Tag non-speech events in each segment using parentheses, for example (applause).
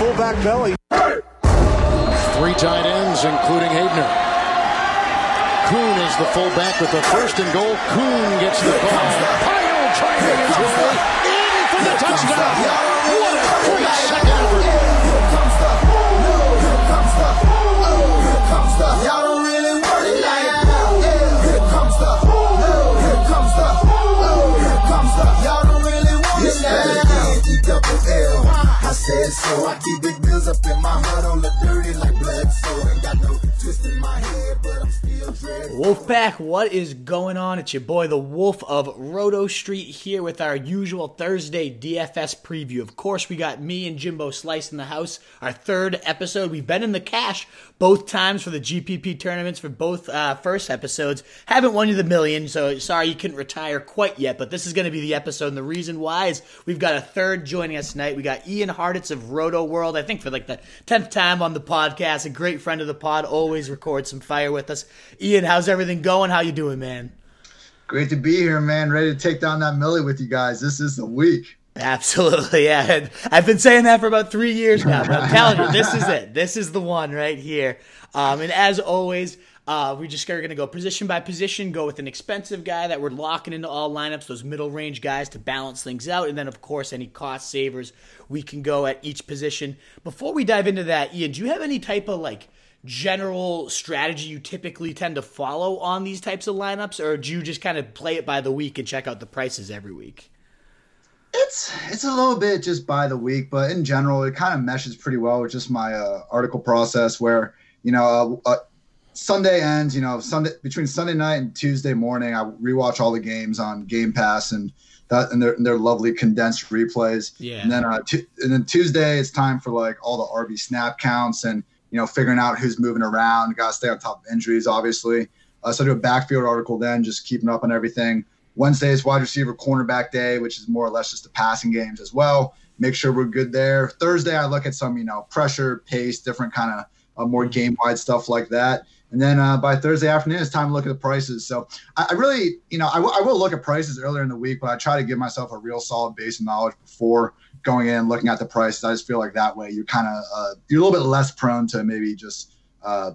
fullback belly. Three tight ends, including Habener. Kuhn is the fullback with the first and goal. Kuhn gets the ball. Pyle trying to his way in for the touchdown. What a great second effort. Y'all don't really I said so. I keep big bills up in my hood on the dirty like blood. So ain't got no twist in my head, Wolfpack, what is going on? It's your boy, the Wolf of Roto Street, here with our usual Thursday DFS preview. Of course, we got me and Jimbo Slice in the house. Our third episode. We've been in the cash both times for the GPP tournaments for both uh, first episodes. Haven't won you the million, so sorry you couldn't retire quite yet. But this is going to be the episode, and the reason why is we've got a third joining us tonight. We got Ian Hartitz of Roto World. I think for like the tenth time on the podcast, a great friend of the pod. Always records some fire with us. Ian, how's everything going? How you doing, man? Great to be here, man. Ready to take down that Millie with you guys. This is the week. Absolutely, (laughs) yeah. I've been saying that for about three years now, but I'm telling you, this is it. This is the one right here. Um, and as always, uh, we just are going to go position by position, go with an expensive guy that we're locking into all lineups, those middle range guys to balance things out. And then, of course, any cost savers we can go at each position. Before we dive into that, Ian, do you have any type of like general strategy you typically tend to follow on these types of lineups, or do you just kind of play it by the week and check out the prices every week? It's it's a little bit just by the week, but in general, it kind of meshes pretty well with just my uh, article process where you know uh, uh, Sunday ends, you know Sunday between Sunday night and Tuesday morning, I rewatch all the games on Game Pass and that and their, and their lovely condensed replays. Yeah. And then uh, t- and then Tuesday it's time for like all the RB snap counts and you know figuring out who's moving around. Got to stay on top of injuries, obviously. Uh, so I do a backfield article then, just keeping up on everything. Wednesday is wide receiver cornerback day, which is more or less just the passing games as well. Make sure we're good there. Thursday, I look at some, you know, pressure, pace, different kind of uh, more game wide stuff like that. And then uh, by Thursday afternoon, it's time to look at the prices. So I, I really, you know, I, w- I will look at prices earlier in the week, but I try to give myself a real solid base of knowledge before going in, looking at the prices. I just feel like that way you're kind of uh, you're a little bit less prone to maybe just uh,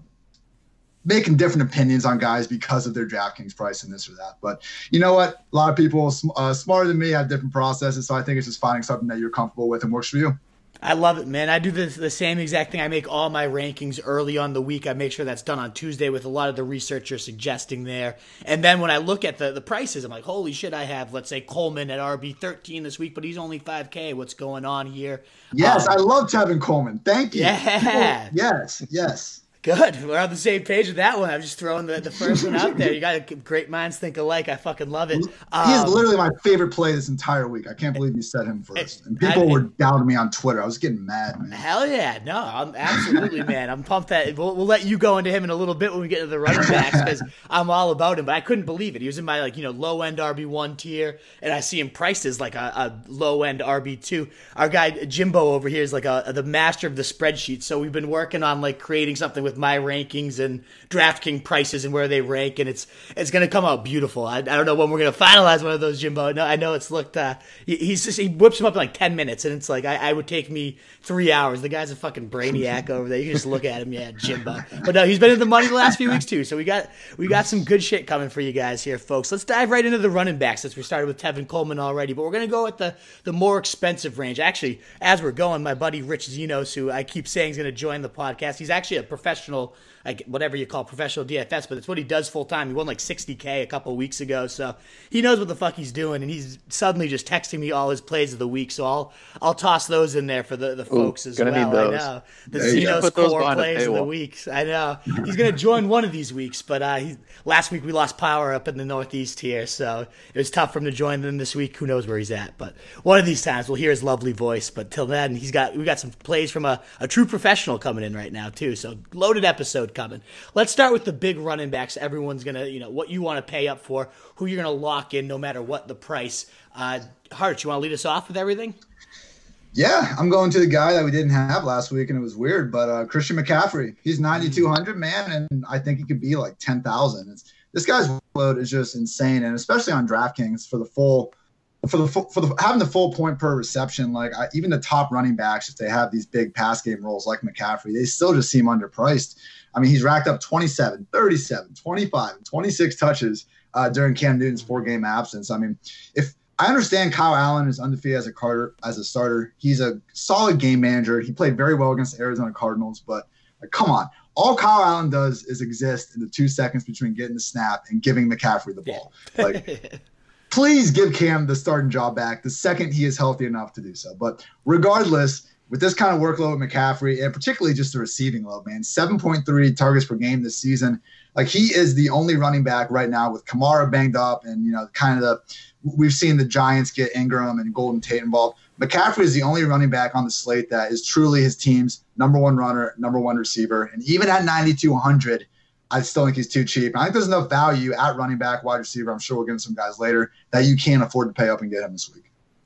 making different opinions on guys because of their DraftKings price and this or that. But you know what? A lot of people uh, smarter than me have different processes, so I think it's just finding something that you're comfortable with and works for you. I love it, man. I do the, the same exact thing. I make all my rankings early on the week. I make sure that's done on Tuesday with a lot of the research you're suggesting there. And then when I look at the, the prices, I'm like, holy shit, I have, let's say, Coleman at RB13 this week, but he's only 5K. What's going on here? Yes, Um, I love Tevin Coleman. Thank you. Yeah. Yes, yes. Good. We're on the same page with that one. I'm just throwing the, the first one out there. You got great minds think alike. I fucking love it. he is Um, literally my favorite play this entire week. I can't believe you said him first. And people I- were doubting me on Twitter. I was getting mad, man. Hell yeah, no, I'm absolutely man. I'm pumped that we'll, we'll let you go into him in a little bit when we get to the running backs because I'm all about him. But I couldn't believe it. He was in my like you know low end RB one tier, and I see him priced as like a, a low end RB two. Our guy Jimbo over here is like a, the master of the spreadsheet. So we've been working on like creating something with my rankings and DraftKings prices and where they rank, and it's it's gonna come out beautiful. I, I don't know when we're gonna finalize one of those, Jimbo. No, I know it's looked. Uh, he, he's just he whips him up in like ten minutes, and it's like I, I would take me three hours. The guy's a fucking brainiac over there. You just look at him, yeah, Jimbo. But no, he's been in the money the last few weeks too. So we got we got some good shit coming for you guys here, folks. Let's dive right into the running backs since we started with Tevin Coleman already. But we're gonna go at the the more expensive range. Actually, as we're going, my buddy Rich Zenos, who I keep saying is gonna join the podcast, he's actually a professional professional like whatever you call professional DFS, but it's what he does full time. He won like 60k a couple weeks ago, so he knows what the fuck he's doing, and he's suddenly just texting me all his plays of the week. So I'll I'll toss those in there for the, the folks as well. need I know the There. Zenos core plays of the paywall. weeks. I know he's gonna join one of these weeks, but uh, he, last week we lost power up in the Northeast here, so it was tough for him to join. Then this week, who knows where he's at? But one of these times we'll hear his lovely voice. But till then, he's got we got some plays from a, a true professional coming in right now too. So loaded episode coming. Let's start with the big running backs. Everyone's gonna you know what you want to pay up for, who you're gonna lock in, no matter what the price. Uh, Hart, you want to lead us off with everything? Yeah, I'm going to the guy that we didn't have last week, and it was weird. But uh, Christian McCaffrey, he's 9,200 man, and I think he could be like 10,000. It's this guy's load is just insane, and especially on DraftKings for the full for the for the having the full point per reception, like I, even the top running backs, if they have these big pass game roles like McCaffrey, they still just seem underpriced. I mean, he's racked up 27, 37, 25, 26 touches uh, during Cam Newton's four game absence. I mean, if I understand Kyle Allen is undefeated as a Carter as a starter, he's a solid game manager. He played very well against the Arizona Cardinals, but like, come on, all Kyle Allen does is exist in the two seconds between getting the snap and giving McCaffrey the ball. Like (laughs) please give Cam the starting job back the second he is healthy enough to do so. But regardless, with this kind of workload with McCaffrey, and particularly just the receiving load, man, 7.3 targets per game this season. Like he is the only running back right now with Kamara banged up, and you know, kind of the we've seen the Giants get Ingram and Golden Tate involved. McCaffrey is the only running back on the slate that is truly his team's number one runner, number one receiver, and even at 9,200 I still think he's too cheap. I think there's enough value at running back, wide receiver. I'm sure we'll get some guys later that you can't afford to pay up and get him this week.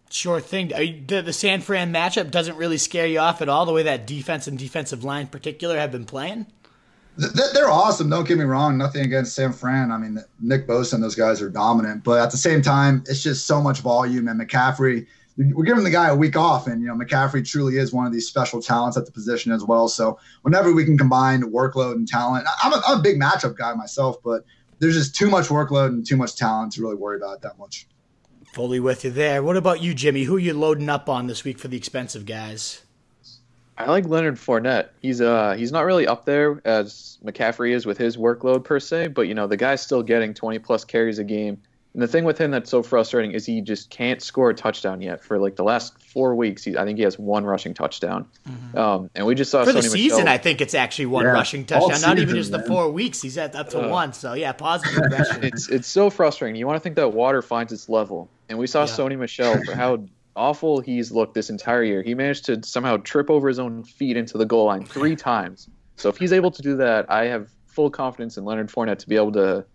Sure thing. Uh, the, the San Fran matchup doesn't really scare you off at all. The way that defense and defensive line, in particular, have been playing. They're awesome. Don't get me wrong. Nothing against San Fran. I mean, Nick Bosa and those guys are dominant, but at the same time, it's just so much volume. And McCaffrey, we're giving the guy a week off, and you know McCaffrey truly is one of these special talents at the position as well. So whenever we can combine workload and talent, I'm a, I'm a big matchup guy myself, but there's just too much workload and too much talent to really worry about that much. Fully with you there. What about you, Jimmy? Who are you loading up on this week for the expensive guys? I like Leonard Fournette. He's uh he's not really up there as McCaffrey is with his workload per se, but you know the guy's still getting 20 plus carries a game. And the thing with him that's so frustrating is he just can't score a touchdown yet. For like the last four weeks, he, I think he has one rushing touchdown. Mm-hmm. Um, and we just saw Sony. for Sony the season. Michel. I think it's actually one yeah, rushing touchdown, not even just man. the four weeks. He's at up to uh, one. So yeah, positive (laughs) regression. It's it's so frustrating. You want to think that water finds its level, and we saw yeah. Sony Michel for how (laughs) awful he's looked this entire year. He managed to somehow trip over his own feet into the goal line three (laughs) times. So if he's able to do that, I have full confidence in Leonard Fournette to be able to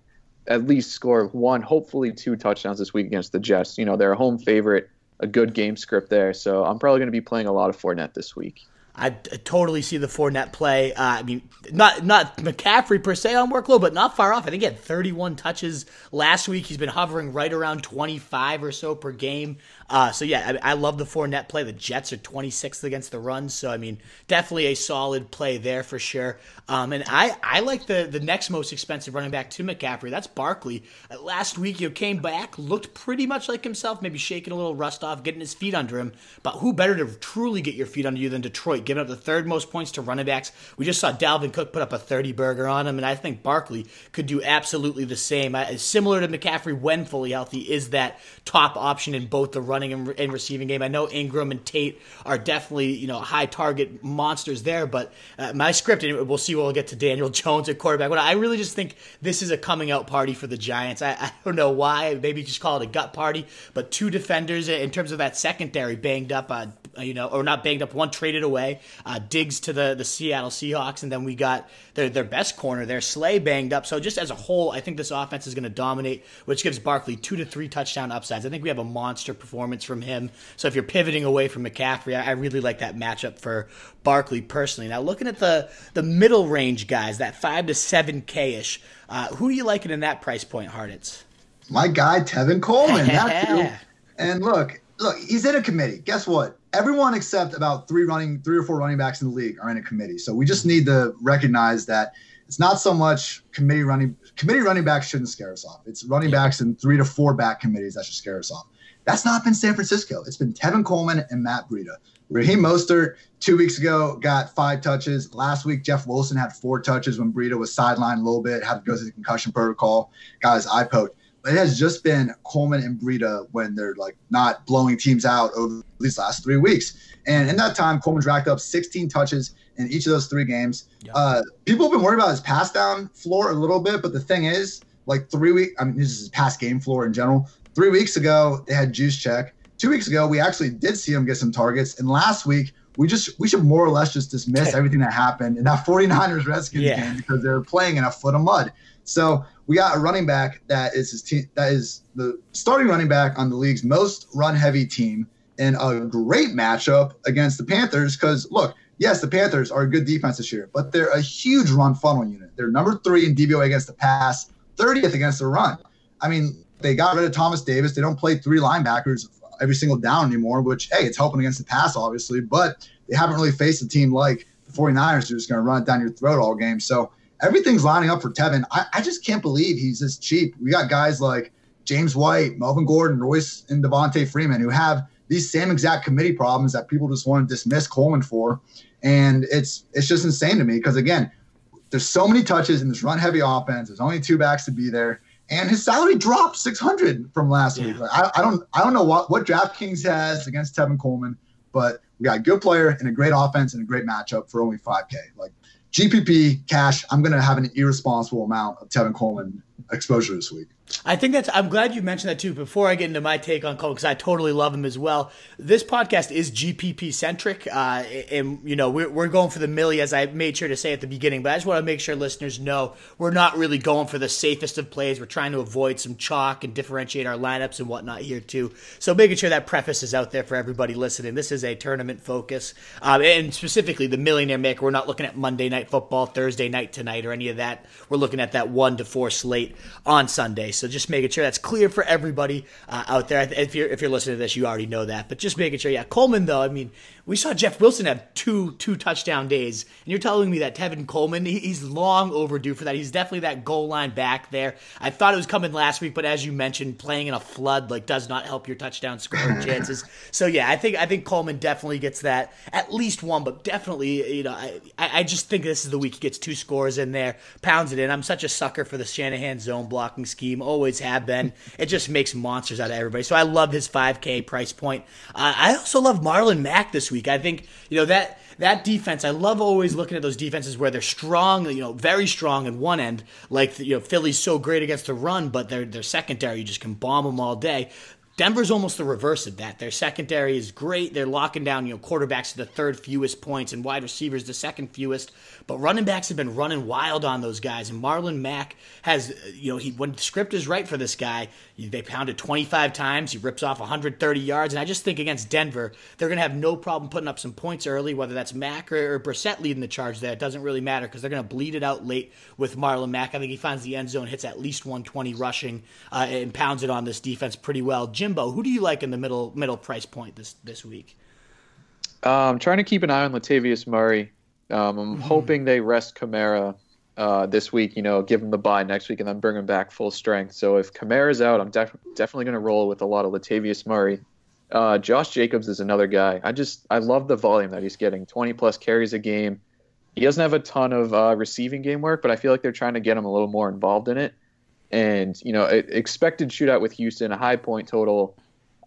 at least score one, hopefully two touchdowns this week against the Jets. You know, they're a home favorite, a good game script there. So I'm probably going to be playing a lot of Fournette this week. I, totally see the Fournette play. Uh, I mean, not not McCaffrey per se on workload, but not far off. I think he had 31 touches last week. He's been hovering right around 25 or so per game. Uh, so yeah, I, I, love the Fournette play. The Jets are 26th against the run, so I mean, definitely a solid play there for sure. Um, and I, I like the the next most expensive running back to McCaffrey. That's Barkley. Uh, last week, you came back, looked pretty much like himself, maybe shaking a little rust off, getting his feet under him. But who better to truly get your feet under you than Detroit, giving up the third most points to running backs? We just saw Dalvin Cook put up a 30 burger on him, and I think Barkley could do absolutely the same. Uh, similar to McCaffrey when fully healthy, is that top option in both the running and, and, receiving game. I know Ingram and Tate are definitely you know high target monsters there, but uh, my script and we'll see. We'll get to Daniel (laughs) Jones at quarterback. But I really just think this is a coming out party for the Giants. I, I don't know why. Maybe just call it a gut party. But two defenders in terms of that secondary banged up. Uh, you know, or not banged up. One traded away. Uh, Diggs to the the Seattle Seahawks, and then we got their their best corner, their Slay banged up. So just as a whole, I think this offense is going to dominate, which gives Barkley two to three touchdown upsides. I think we have a monster performance from him. So if you're pivoting away from McCaffrey, I, I really like that matchup for Barkley personally. Now looking at the the middle range guys, that five to seven K ish, uh, who are you liking in that price point, Hartitz? My guy Tevin Coleman. (laughs) and look, look, he's in a committee. Guess what? Everyone except about three running, three or four running backs in the league are in a committee. So we just need to recognize that it's not so much committee running. Committee running backs shouldn't scare us off. It's running backs in three to four back committees that should scare us off. That's not been San Francisco. It's been Tevin Coleman and Matt Breida. Raheem Mostert two weeks ago got five touches. Last week, Jeff Wilson had four touches when Breida was sidelined a little bit, had to go through the concussion protocol, got his eye poked. It has just been Coleman and Breida when they're like not blowing teams out over these last three weeks. And in that time, Coleman's racked up 16 touches in each of those three games. Uh, people have been worried about his pass down floor a little bit, but the thing is, like three weeks, I mean, this is his pass game floor in general. Three weeks ago, they had Juice Check. Two weeks ago, we actually did see him get some targets. And last week, we just we should more or less just dismiss (laughs) everything that happened in that 49ers Redskins yeah. game because they're playing in a foot of mud. So we got a running back that is his team that is the starting running back on the league's most run heavy team in a great matchup against the Panthers because look, yes, the Panthers are a good defense this year, but they're a huge run funnel unit. They're number three in DVOA against the pass, 30th against the run. I mean, they got rid of Thomas Davis. They don't play three linebackers every single down anymore, which, hey, it's helping against the pass, obviously, but they haven't really faced a team like the 49ers who's going to run it down your throat all game. So everything's lining up for Tevin. I, I just can't believe he's this cheap. We got guys like James White, Melvin Gordon, Royce, and Devonta Freeman who have these same exact committee problems that people just want to dismiss Coleman for. And it's it's just insane to me because again, there's so many touches in this run heavy offense. There's only two backs to be there. And his salary dropped 600 from last yeah. week. Like, I, I don't I don't know what, what DraftKings has against Tevin Coleman, but we got a good player and a great offense and a great matchup for only 5K. Like GPP cash, I'm going to have an irresponsible amount of Tevin Coleman exposure this week. I think that's. I'm glad you mentioned that too. Before I get into my take on Cole, because I totally love him as well. This podcast is GPP centric, uh, and you know we're, we're going for the millie, as I made sure to say at the beginning. But I just want to make sure listeners know we're not really going for the safest of plays. We're trying to avoid some chalk and differentiate our lineups and whatnot here too. So making sure that preface is out there for everybody listening. This is a tournament focus, um, and specifically the Millionaire Maker. We're not looking at Monday Night Football, Thursday Night Tonight, or any of that. We're looking at that one to four slate on Sunday. So just making sure that's clear for everybody uh, out there. If you're if you're listening to this, you already know that. But just making sure. Yeah, Coleman though. I mean, we saw Jeff Wilson have two two touchdown days, and you're telling me that Tevin Coleman he, he's long overdue for that. He's definitely that goal line back there. I thought it was coming last week, but as you mentioned, playing in a flood like does not help your touchdown scoring (laughs) chances. So yeah, I think I think Coleman definitely gets that at least one, but definitely you know I I just think this is the week he gets two scores in there, pounds it in. I'm such a sucker for the Shanahan zone blocking scheme, always have been. It just makes monsters out of everybody. So I love his 5K price point. Uh, I also love Marlon Mack this week. I think you know that that defense. I love always looking at those defenses where they're strong, you know, very strong in one end. Like you know, Philly's so great against the run, but their their secondary you just can bomb them all day. Denver's almost the reverse of that. Their secondary is great. They're locking down, you know, quarterbacks to the third fewest points and wide receivers the second fewest. But running backs have been running wild on those guys. And Marlon Mack has, you know, he when the script is right for this guy, they pound it 25 times. He rips off 130 yards. And I just think against Denver, they're going to have no problem putting up some points early, whether that's Mack or, or Brissett leading the charge there. It doesn't really matter because they're going to bleed it out late with Marlon Mack. I think he finds the end zone, hits at least 120 rushing, uh, and pounds it on this defense pretty well. Jimbo, who do you like in the middle middle price point this this week? I'm trying to keep an eye on Latavius Murray. Um, I'm mm-hmm. hoping they rest Kamara uh, this week. You know, give him the bye next week, and then bring him back full strength. So if Kamara's out, I'm def- definitely going to roll with a lot of Latavius Murray. Uh, Josh Jacobs is another guy. I just I love the volume that he's getting. 20 plus carries a game. He doesn't have a ton of uh, receiving game work, but I feel like they're trying to get him a little more involved in it. And you know, expected shootout with Houston, a high point total.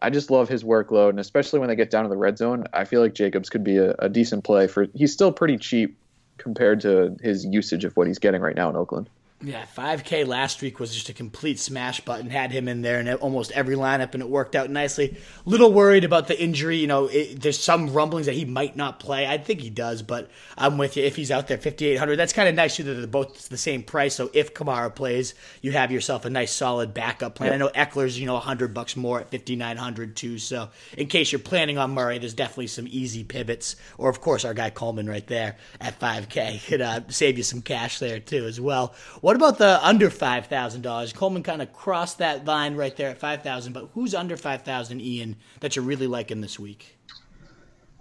I just love his workload, and especially when they get down to the red zone, I feel like Jacobs could be a, a decent play for. He's still pretty cheap compared to his usage of what he's getting right now in Oakland. Yeah, 5K last week was just a complete smash button. Had him in there in almost every lineup, and it worked out nicely. Little worried about the injury. You know, it, there's some rumblings that he might not play. I think he does, but I'm with you. If he's out there 5,800, that's kind of nice too that they're both the same price. So if Kamara plays, you have yourself a nice solid backup plan. Yep. I know Ekeler's, you know, 100 bucks more at 5,900 too. So in case you're planning on Murray, there's definitely some easy pivots. Or of course, our guy Coleman right there at 5K could uh, save you some cash there too as well. What about the under five thousand dollars? Coleman kind of crossed that line right there at five thousand. But who's under five thousand, Ian, that you're really liking this week?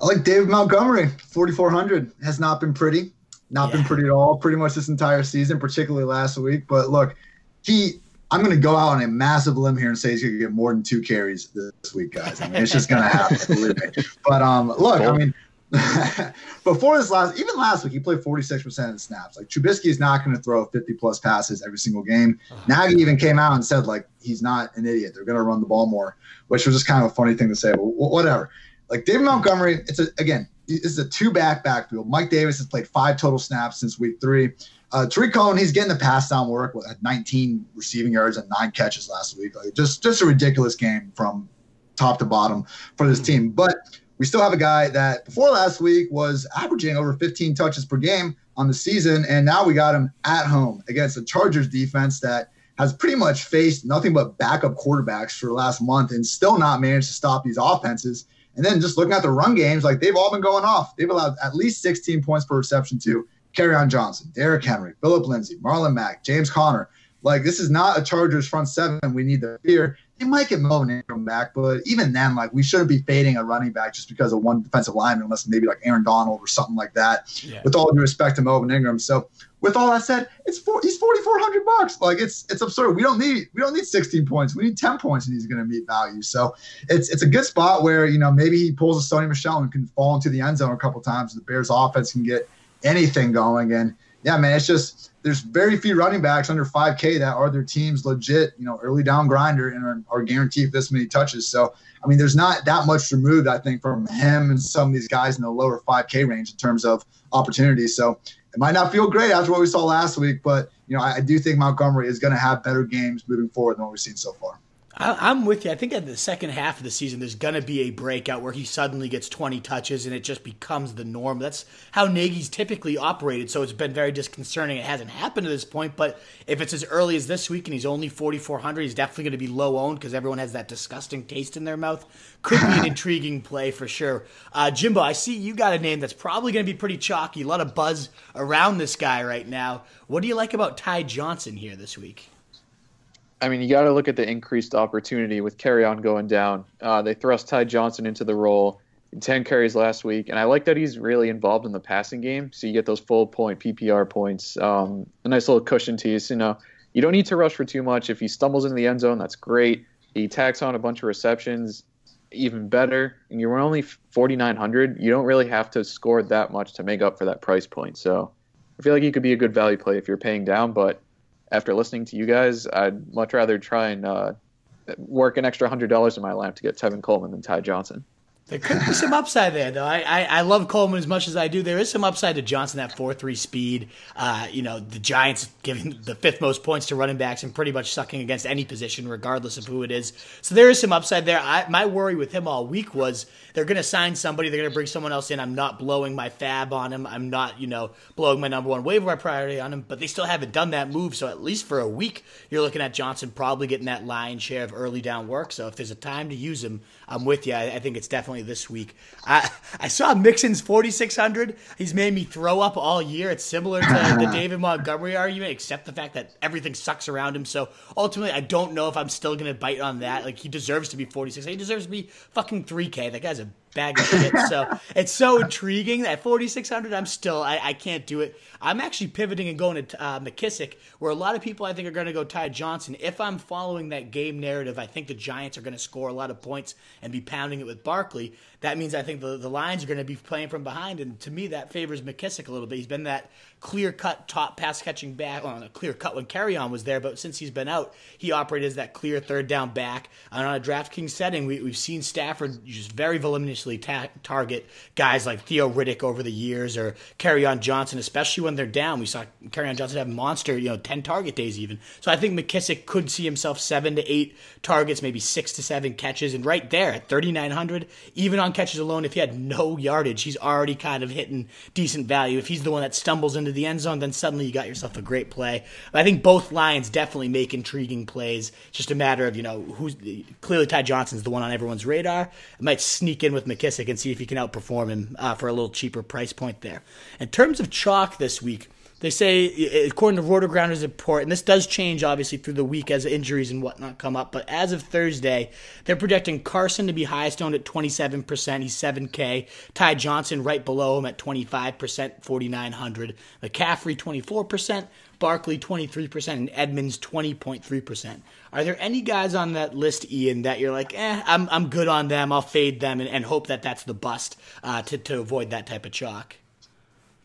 I like David Montgomery, forty four hundred. Has not been pretty, not yeah. been pretty at all. Pretty much this entire season, particularly last week. But look, he. I'm going to go out on a massive limb here and say he's going to get more than two carries this week, guys. I mean, it's just going to happen. believe me. (laughs) But um, look, I mean (laughs) Before this last, even last week, he played 46% of the snaps. Like Trubisky is not going to throw 50 plus passes every single game. Uh-huh. Nagy even came out and said like he's not an idiot. They're going to run the ball more, which was just kind of a funny thing to say. But whatever. Like David Montgomery, it's a again, this is a two back backfield. Mike Davis has played five total snaps since week three. Uh, Tarik Cohen, he's getting the pass down work with 19 receiving yards and nine catches last week. Like just just a ridiculous game from top to bottom for this hmm. team. But we still have a guy that before last week was averaging over 15 touches per game on the season, and now we got him at home against a Chargers defense that has pretty much faced nothing but backup quarterbacks for the last month and still not managed to stop these offenses. And then just looking at the run games, like they've all been going off. They've allowed at least 16 points per reception to Kerryon Johnson, Derrick Henry, Phillip Lindsay, Marlon Mack, James Conner. Like this is not a Chargers front seven we need to fear. They might get Melvin Ingram back, but even then, like we shouldn't be fading a running back just because of one defensive lineman, unless maybe like Aaron Donald or something like that. Yeah. With all due respect to Melvin Ingram, so with all that said, it's four, he's forty four hundred bucks. Like it's it's absurd. We don't need we don't need sixteen points. We need ten points, and he's going to meet value. So it's it's a good spot where you know maybe he pulls a Sony Michel and can fall into the end zone a couple times. The Bears offense can get anything going, and yeah, man, it's just there's very few running backs under 5K that are their team's legit, you know, early down grinder and are, are guaranteed this many touches. So, I mean, there's not that much removed, I think, from him and some of these guys in the lower 5K range in terms of opportunity. So, it might not feel great after what we saw last week, but you know, I, I do think Montgomery is going to have better games moving forward than what we've seen so far. I, am with you. I think at the second half of the season, there's going to be a breakout where he suddenly gets 20 touches and it just becomes the norm. That's how Nagy's typically operated. So it's been very disconcerting. It hasn't happened to this point, but if it's as early as this week and he's only 4,400, he's definitely going to be low owned because everyone has that disgusting taste in their mouth. Could be an (laughs) intriguing play for sure. Uh, Jimbo, I see you got a name that's probably going to be pretty chalky. A lot of buzz around this guy right now. What do you like about Ty Johnson here this week? I mean, you got to look at the increased opportunity with Kerryon going down. Uh, they thrust Ty Johnson into the role, 10 carries last week, and I like that he's really involved in the passing game. So you get those full point PPR points, um, a nice little cushion tease. You know, you don't need to rush for too much. If he stumbles into the end zone, that's great. He tacks on a bunch of receptions, even better. And you're only 4,900. You don't really have to score that much to make up for that price point. So I feel like he could be a good value play if you're paying down, but after listening to you guys, I'd much rather try and uh, work an extra hundred dollars in my lamp to get Tevin Coleman than Ty Johnson. There could be some upside there, though. I, I, I, love Coleman as much as I do. There is some upside to Johnson, that 4 3 speed. Uh, you know, the Giants giving the fifth most points to running backs and pretty much sucking against any position, regardless of who it is. So there is some upside there. I, my worry with him all week was they're going to sign somebody, they're going to bring someone else in. I'm not blowing my FAAB on him. I'm not, you know, blowing my number one waiver priority on him, but they still haven't done that move. So at least for a week, you're looking at Johnson probably getting that lion's share of early down work. So if there's a time to use him, I'm with you. I, I think it's definitely this week. I I saw Mixon's 4600. He's made me throw up all year. It's similar to the (laughs) David Montgomery argument, except the fact that everything sucks around him. So ultimately, I don't know if I'm still gonna bite on that. Like he deserves to be 46. He deserves to be fucking 3K. That guy's a bag of shit. So (laughs) it's so intriguing. At 4,600, I'm still, I, I can't do it. I'm actually pivoting and going to uh, McKissic, where a lot of people I think are going to go Ty Johnson. If I'm following that game narrative, I think the Giants are going to score a lot of points and be pounding it with Barkley. That means I think the, the Lions are going to be playing from behind. And to me, that favors McKissic a little bit. He's been that clear cut top pass catching back. Well, a clear cut when Kerryon was there, but since he's been out, he operated as that clear third down back. And on a DraftKings setting, we, have seen Stafford just very voluminously ta- target guys like Theo Riddick over the years or Kerryon Johnson, especially when they're down. We saw Kerryon Johnson have monster, you know, 10 target days even. So I think McKissic could see himself seven to eight targets, maybe six to seven catches. And right there at 3,900, even on catches alone, if he had no yardage, he's already kind of hitting decent value. If he's the one that stumbles into the end zone, then suddenly you got yourself a great play. I think both lines definitely make intriguing plays. It's just a matter of, you know, who's clearly Ty Johnson's the one on everyone's radar. It might sneak in with McKissic and see if he can outperform him uh, for a little cheaper price point there. In terms of chalk this week, they say, according to RotoGrinders report, and this does change obviously through the week as injuries and whatnot come up, but as of Thursday, they're projecting Carson to be highest owned at 27%. He's 7K. Ty Johnson right below him at 25%, 4,900. McCaffrey, 24%. Barkley 23% and Edmonds 20.3%. Are there any guys on that list, Ian, that you're like, eh, I'm, I'm good on them, I'll fade them and, and hope that that's the bust uh, to, to avoid that type of chalk?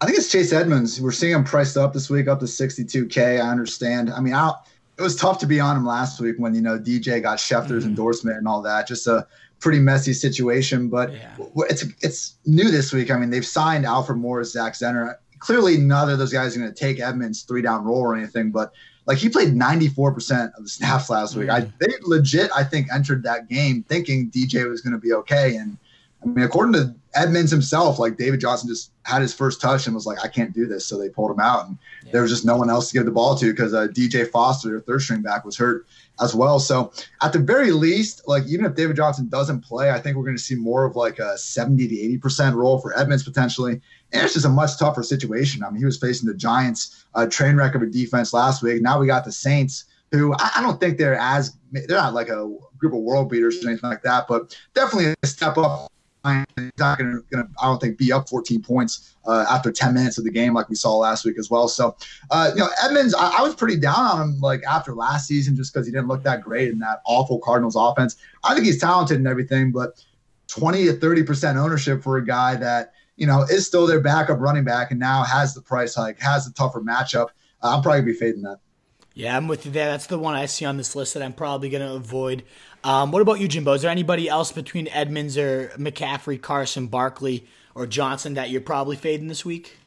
I think it's Chase Edmonds. We're seeing him priced up this week, up to 62K. I understand. I mean, I'll, it was tough to be on him last week when, you know, DJ got Schefter's mm-hmm. endorsement and all that. Just a pretty messy situation, but yeah. it's it's new this week. I mean, they've signed Alfred Morris, Zach Zenner. Clearly, neither of those guys are going to take Edmonds' three down role or anything, but like he played 94% of the snaps last week. I they legit, I think, entered that game thinking DJ was going to be okay. And I mean, according to Edmonds himself, like David Johnson just had his first touch and was like, I can't do this. So they pulled him out. And yeah. there was just no one else to give the ball to because uh, DJ Foster, their third string back, was hurt as well. So at the very least, like even if David Johnson doesn't play, I think we're going to see more of like a 70 to 80% role for Edmonds potentially. And it's just a much tougher situation. I mean, he was facing the Giants uh, train wreck of a defense last week. Now we got the Saints who I, I don't think they're as they're not like a group of world beaters or anything like that, but definitely a step up. He's not going to, I don't think, be up 14 points uh, after 10 minutes of the game like we saw last week as well. So, uh, you know, Edmonds, I, I, was pretty down on him like after last season just because he didn't look that great in that awful Cardinals offense. I think he's talented and everything, but 20 to 30 percent ownership for a guy that you know is still their backup running back and now has the price hike, has the tougher matchup. Uh, I'm probably be fading that. Yeah, I'm with you there. That's the one I see on this list that I'm probably going to avoid. Um, what about you, Jimbo? Is there anybody else between Edmonds or McCaffrey, Carson, Barkley, or Johnson that you're probably fading this week?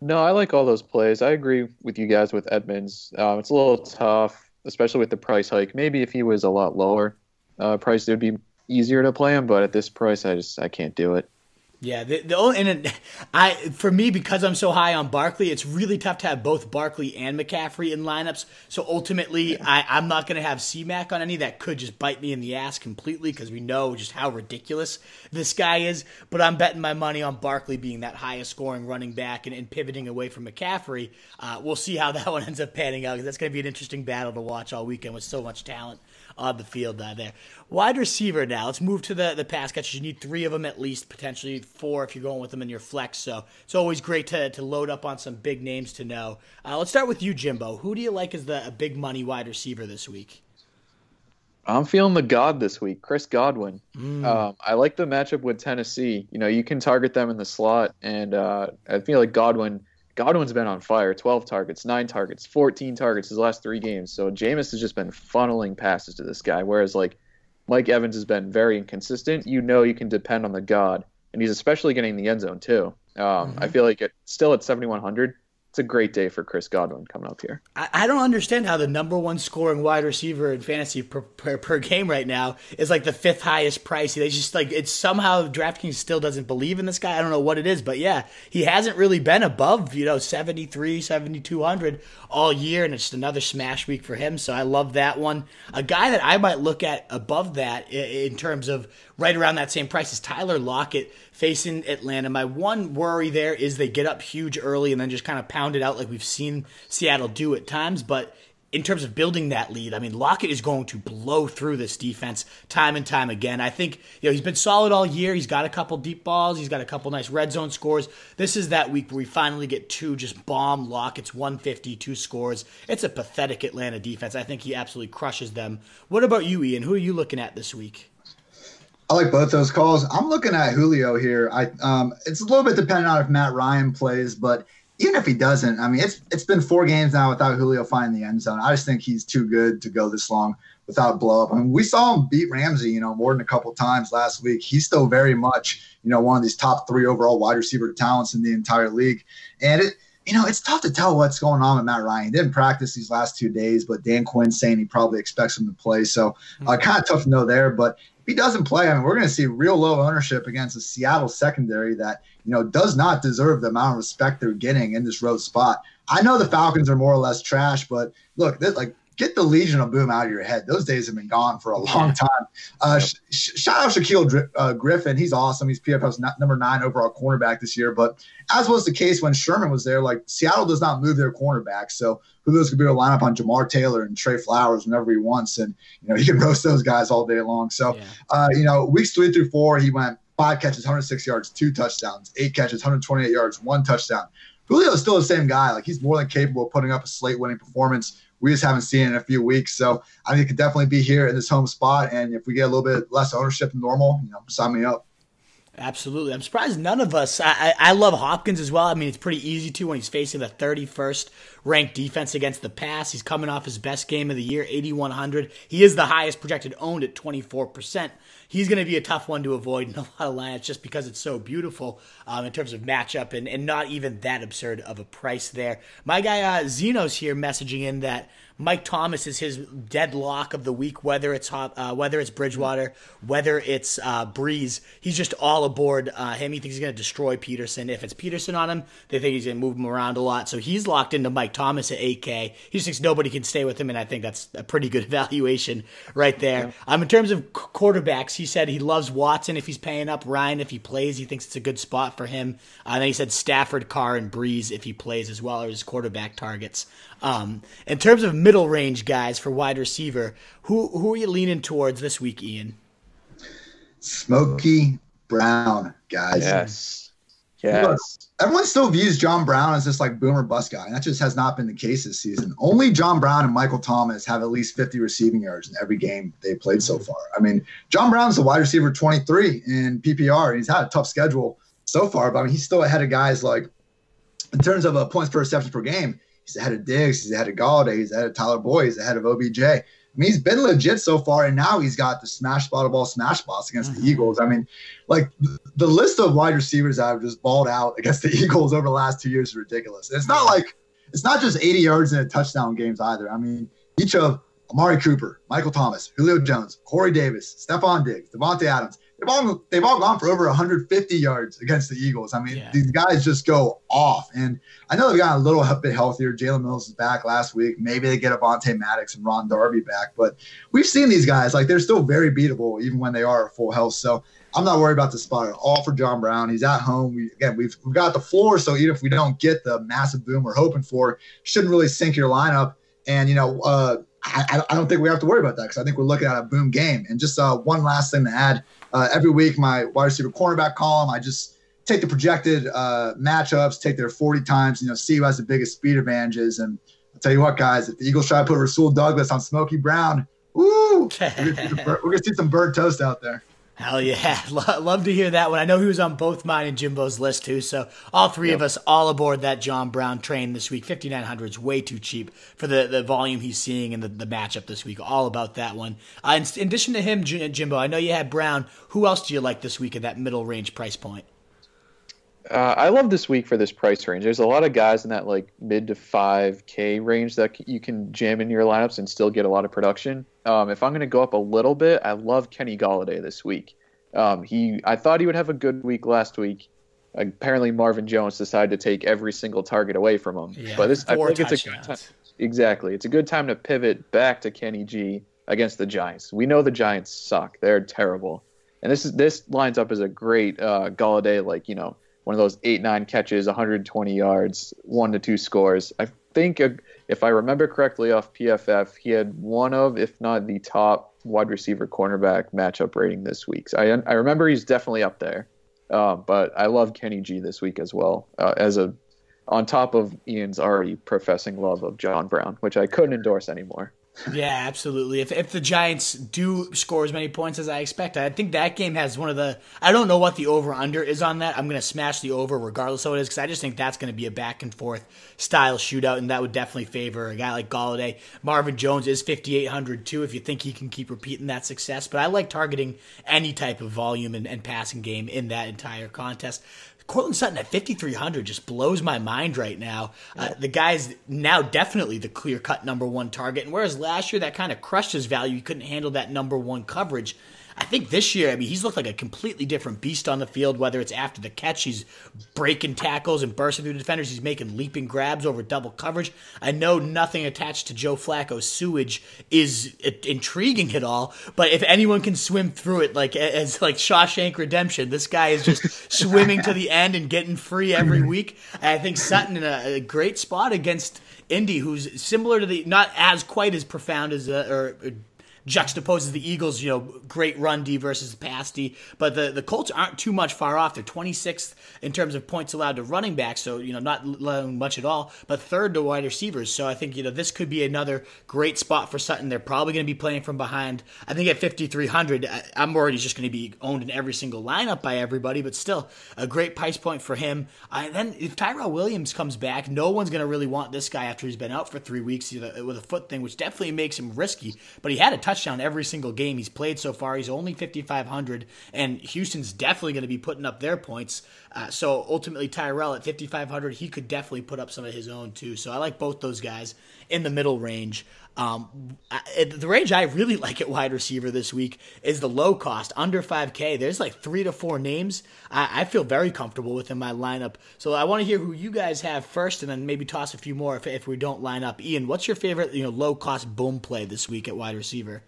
No, I like all those plays. I agree with you guys with Edmonds. Um, it's a little tough, especially with the price hike. Maybe if he was a lot lower uh, price, it would be easier to play him. But at this price, I just I can't do it. Yeah, the, the only, and I for me because I'm so high on Barkley, it's really tough to have both Barkley and McCaffrey in lineups. So ultimately, yeah. I, I'm not going to have CMAC on any that could just bite me in the ass completely because we know just how ridiculous this guy is. But I'm betting my money on Barkley being that highest scoring running back and, and pivoting away from McCaffrey. Uh, we'll see how (laughs) that one ends up panning out because that's going to be an interesting battle to watch all weekend with so much talent on the field uh, there. Wide receiver now. Let's move to the, the pass catchers. You need three of them at least, potentially four if you're going with them in your flex. So it's always great to, to load up on some big names to know. Uh, let's start with you, Jimbo. Who do you like as the big money wide receiver this week? I'm feeling the God this week, Chris Godwin. Mm. Um, I like the matchup with Tennessee. You know, you can target them in the slot, and uh, I feel like Godwin Godwin's been on fire 12 targets, 9 targets, 14 targets his last three games. So Jameis has just been funneling passes to this guy. Whereas, like, Mike Evans has been very inconsistent. You know, you can depend on the God. And he's especially getting the end zone, too. Um, mm-hmm. I feel like it, still at 7,100, it's a great day for Chris Godwin coming up here. I, I, don't understand how the number one scoring wide receiver in fantasy per, per, per, game right now is like the fifth highest price. They just like it's somehow DraftKings still doesn't believe in this guy. I don't know what it is, but yeah, he hasn't really been above, you know, 73, 7200 all year, and it's just another smash week for him. So I love that one. A guy that I might look at above that in terms of right around that same price is Tyler Lockett facing Atlanta. My one worry there is they get up huge early and then just kind of pound it out like we've seen Seattle do at times. But in terms of building that lead, I mean, Lockett is going to blow through this defense time and time again. I think you know he's been solid all year. He's got a couple deep balls. He's got a couple nice red zone scores. This is that week where we finally get two just bomb Lockett's 150, two scores. It's a pathetic Atlanta defense. I think he absolutely crushes them. What about you, Ian? Who are you looking at this week? I like both those calls. I'm looking at Julio here. I um, it's a little bit dependent on if Matt Ryan plays, but even if he doesn't, I mean, it's it's been four games now without Julio finding the end zone. I just think he's too good to go this long without blow up. I mean, we saw him beat Ramsey, you know, more than a couple times last week. He's still very much, you know, one of these top three overall wide receiver talents in the entire league, and it. You know, it's tough to tell what's going on with Matt Ryan. He didn't practice these last two days, but Dan Quinn saying he probably expects him to play. So, uh, kind of tough to know there. But if he doesn't play, I mean, we're going to see real low ownership against a Seattle secondary that you know does not deserve the amount of respect they're getting in this road spot. I know the Falcons are more or less trash, but look, this, like get the Legion of Boom out of your head. Those days have been gone for a long time. Uh, sh- sh- shout out Shaquill uh, Griffin. He's awesome. He's PFF's number nine overall cornerback this year. But as was the case when Sherman was there, like Seattle does not move their cornerbacks. So Julio's going to be able to line up on Jamar Taylor and Tre Flowers whenever he wants. And, you know, he can (laughs) roast those guys all day long. So, yeah. uh, you know, weeks three through four, he went five catches, 106 yards, two touchdowns, eight catches, 128 yards, one touchdown. Julio's still the same guy. Like he's more than capable of putting up a slate winning performance we just haven't seen in a few weeks. So I think it could definitely be here in this home spot. And if we get a little bit less ownership than normal, you know, sign me up. Absolutely. I'm surprised none of us. I, I, love Hopkins as well. I mean, it's pretty easy to when he's facing the 31st ranked defense against the pass. He's coming off his best game of the year, 8,100. He is the highest projected owned at 24%. He's going to be a tough one to avoid in a lot of lineups just because it's so beautiful um, in terms of matchup and, and not even that absurd of a price there. My guy uh, Zeno's here messaging in that Mike Thomas is his deadlock of the week, whether it's uh, whether it's Bridgewater, whether it's uh, Brees. He's just all aboard uh, him. He thinks he's going to destroy Peterson. If it's Peterson on him, they think he's going to move him around a lot. So he's locked into Mike Thomas at 8K. He just thinks nobody can stay with him, and I think that's a pretty good (laughs) evaluation right there. Yeah. Um, in terms of quarterbacks, he said he loves Watson if he's paying up. Ryan if he plays, he thinks it's a good spot for him. Uh, and then he said Stafford, Carr, and Brees if he plays as well, or his quarterback targets. Um, in terms of middle range guys for wide receiver, who who are you leaning towards this week, Ian? Smokey Brown, guys. Yes. Yes. Look, everyone still views John Brown as this like boomer bust guy, and that just has not been the case this season. Only John Brown and Michael Thomas have at least 50 receiving yards in every game they've played so far. I mean, John Brown's a wide receiver 23 in PPR. He's had a tough schedule so far, but I mean, he's still ahead of guys like in terms of uh, points per reception per game. He's ahead of Diggs. He's ahead of Golladay. He's ahead of Tyler Boyd. He's ahead of OBJ. I mean, he's been legit so far, and now he's got the smash spot ball smash spots against mm-hmm. the Eagles. I mean, like the list of wide receivers that have just balled out against the (laughs) Eagles over the last two years is ridiculous. And it's not like it's not just 80 yards in a touchdown games either. I mean, each of Amari Cooper, Michael Thomas, Julio Jones, Corey Davis, Stefon Diggs, Davante Adams, they've all they've all gone for over 150 yards against the Eagles. I mean, yeah. these guys just go off. And I know they've gotten a little bit healthier. Jalen Mills is back last week. Maybe they get Avonte Maddox and Ron Darby back, but we've seen these guys like they're still very beatable even when they are full health. So I'm not worried about the spot at all for John Brown. He's at home. We again we've we've got the floor, so even if we don't get the massive boom we're hoping for, shouldn't really sink your lineup. And you know, uh, I, I don't think we have to worry about that because I think we're looking at a boom game. And just uh, one last thing to add uh, every week, my wide receiver cornerback column, I just take the projected uh, matchups, take their 40 times, you know, see who has the biggest speed advantages. And I'll tell you what, guys, if the Eagles try to put Rasul Douglas on Smokey Brown, woo, we're going to see some bird toast out there. Hell yeah. (laughs) Love to hear that one. I know he was on both mine and Jimbo's list too. So all three yep. of us all aboard that John Brown train this week. 5,900 is way too cheap for the, the volume he's seeing in the, the matchup this week. All about that one. Uh, in, in, addition to him, Jimbo, I know you had Brown. Who else do you like this week at that middle range price point? Uh, I love this week for this price range. There's a lot of guys in that like mid to 5K range that you can jam in your lineups and still get a lot of production. Um, if I'm going to go up a little bit, I love Kenny Golladay this week. Um, he, I thought he would have a good week last week. Apparently, Marvin Jones decided to take every single target away from him. Yeah, but this, I think it's a good time. Exactly, it's a good time to pivot back to Kenny G against the Giants. We know the Giants suck; they're terrible, and this is this lines up as a great uh, Golladay, like you know, one of those eight nine catches, 120 yards, one to two scores. I think if I remember correctly off PFF, he had one of, if not the top wide receiver cornerback matchup rating this week. So I, I remember he's definitely up there. Uh, but I love Kenny G this week as well uh, as a on top of Ian's already professing love of John Brown, which I couldn't endorse anymore. Yeah, absolutely. If if the Giants do score as many points as I expect, I think that game has one of the. I don't know what the over under is on that. I'm going to smash the over regardless of what it is because I just think that's going to be a back and forth style shootout, and that would definitely favor a guy like Golladay. Marvin Jones is 5,800 too. If you think he can keep repeating that success, but I like targeting any type of volume and, and passing game in that entire contest. Courtland Sutton at 5,300 just blows my mind right now. Uh, the guy's now definitely the clear cut number one target. And whereas last year that kind of crushed his value, he couldn't handle that number one coverage. I think this year, I mean, he's looked like a completely different beast on the field, whether it's after the catch, he's breaking tackles and bursting through defenders, he's making leaping grabs over double coverage. I know nothing attached to Joe Flacco's sewage is intriguing at all, but if anyone can swim through it like as like Shawshank Redemption, this guy is just (laughs) swimming to the end and getting free every week. I think Sutton in a, a great spot against Indy, who's similar to the not as quite as profound as uh, or, or juxtaposes the Eagles, you know, great run D versus pass D. But the, the Colts aren't too much far off. They're 26th in terms of points allowed to running backs, so, you know, not allowing much at all, but third to wide receivers. So I think, you know, this could be another great spot for Sutton. They're probably going to be playing from behind. I think at 5,300, I'm already just going to be owned in every single lineup by everybody, but still a great price point for him. And then if Tyrell Williams comes back, no one's going to really want this guy after he's been out for three weeks with a foot thing, which definitely makes him risky. But he had a touchdown every single game he's played so far. He's only 5,500, and Houston's definitely going to be putting up their points. Uh, so ultimately, Tyrell at 5,500, he could definitely put up some of his own too. So I like both those guys in the middle range. Um, I, the range I really (laughs) like at wide receiver this week is the low cost, under 5K. There's like three to four names I, I feel very comfortable with in my lineup. So I want to hear who you guys have first, and then maybe toss a few more if, if we don't line up. Ian, what's your favorite you know low cost boom play this week at wide receiver?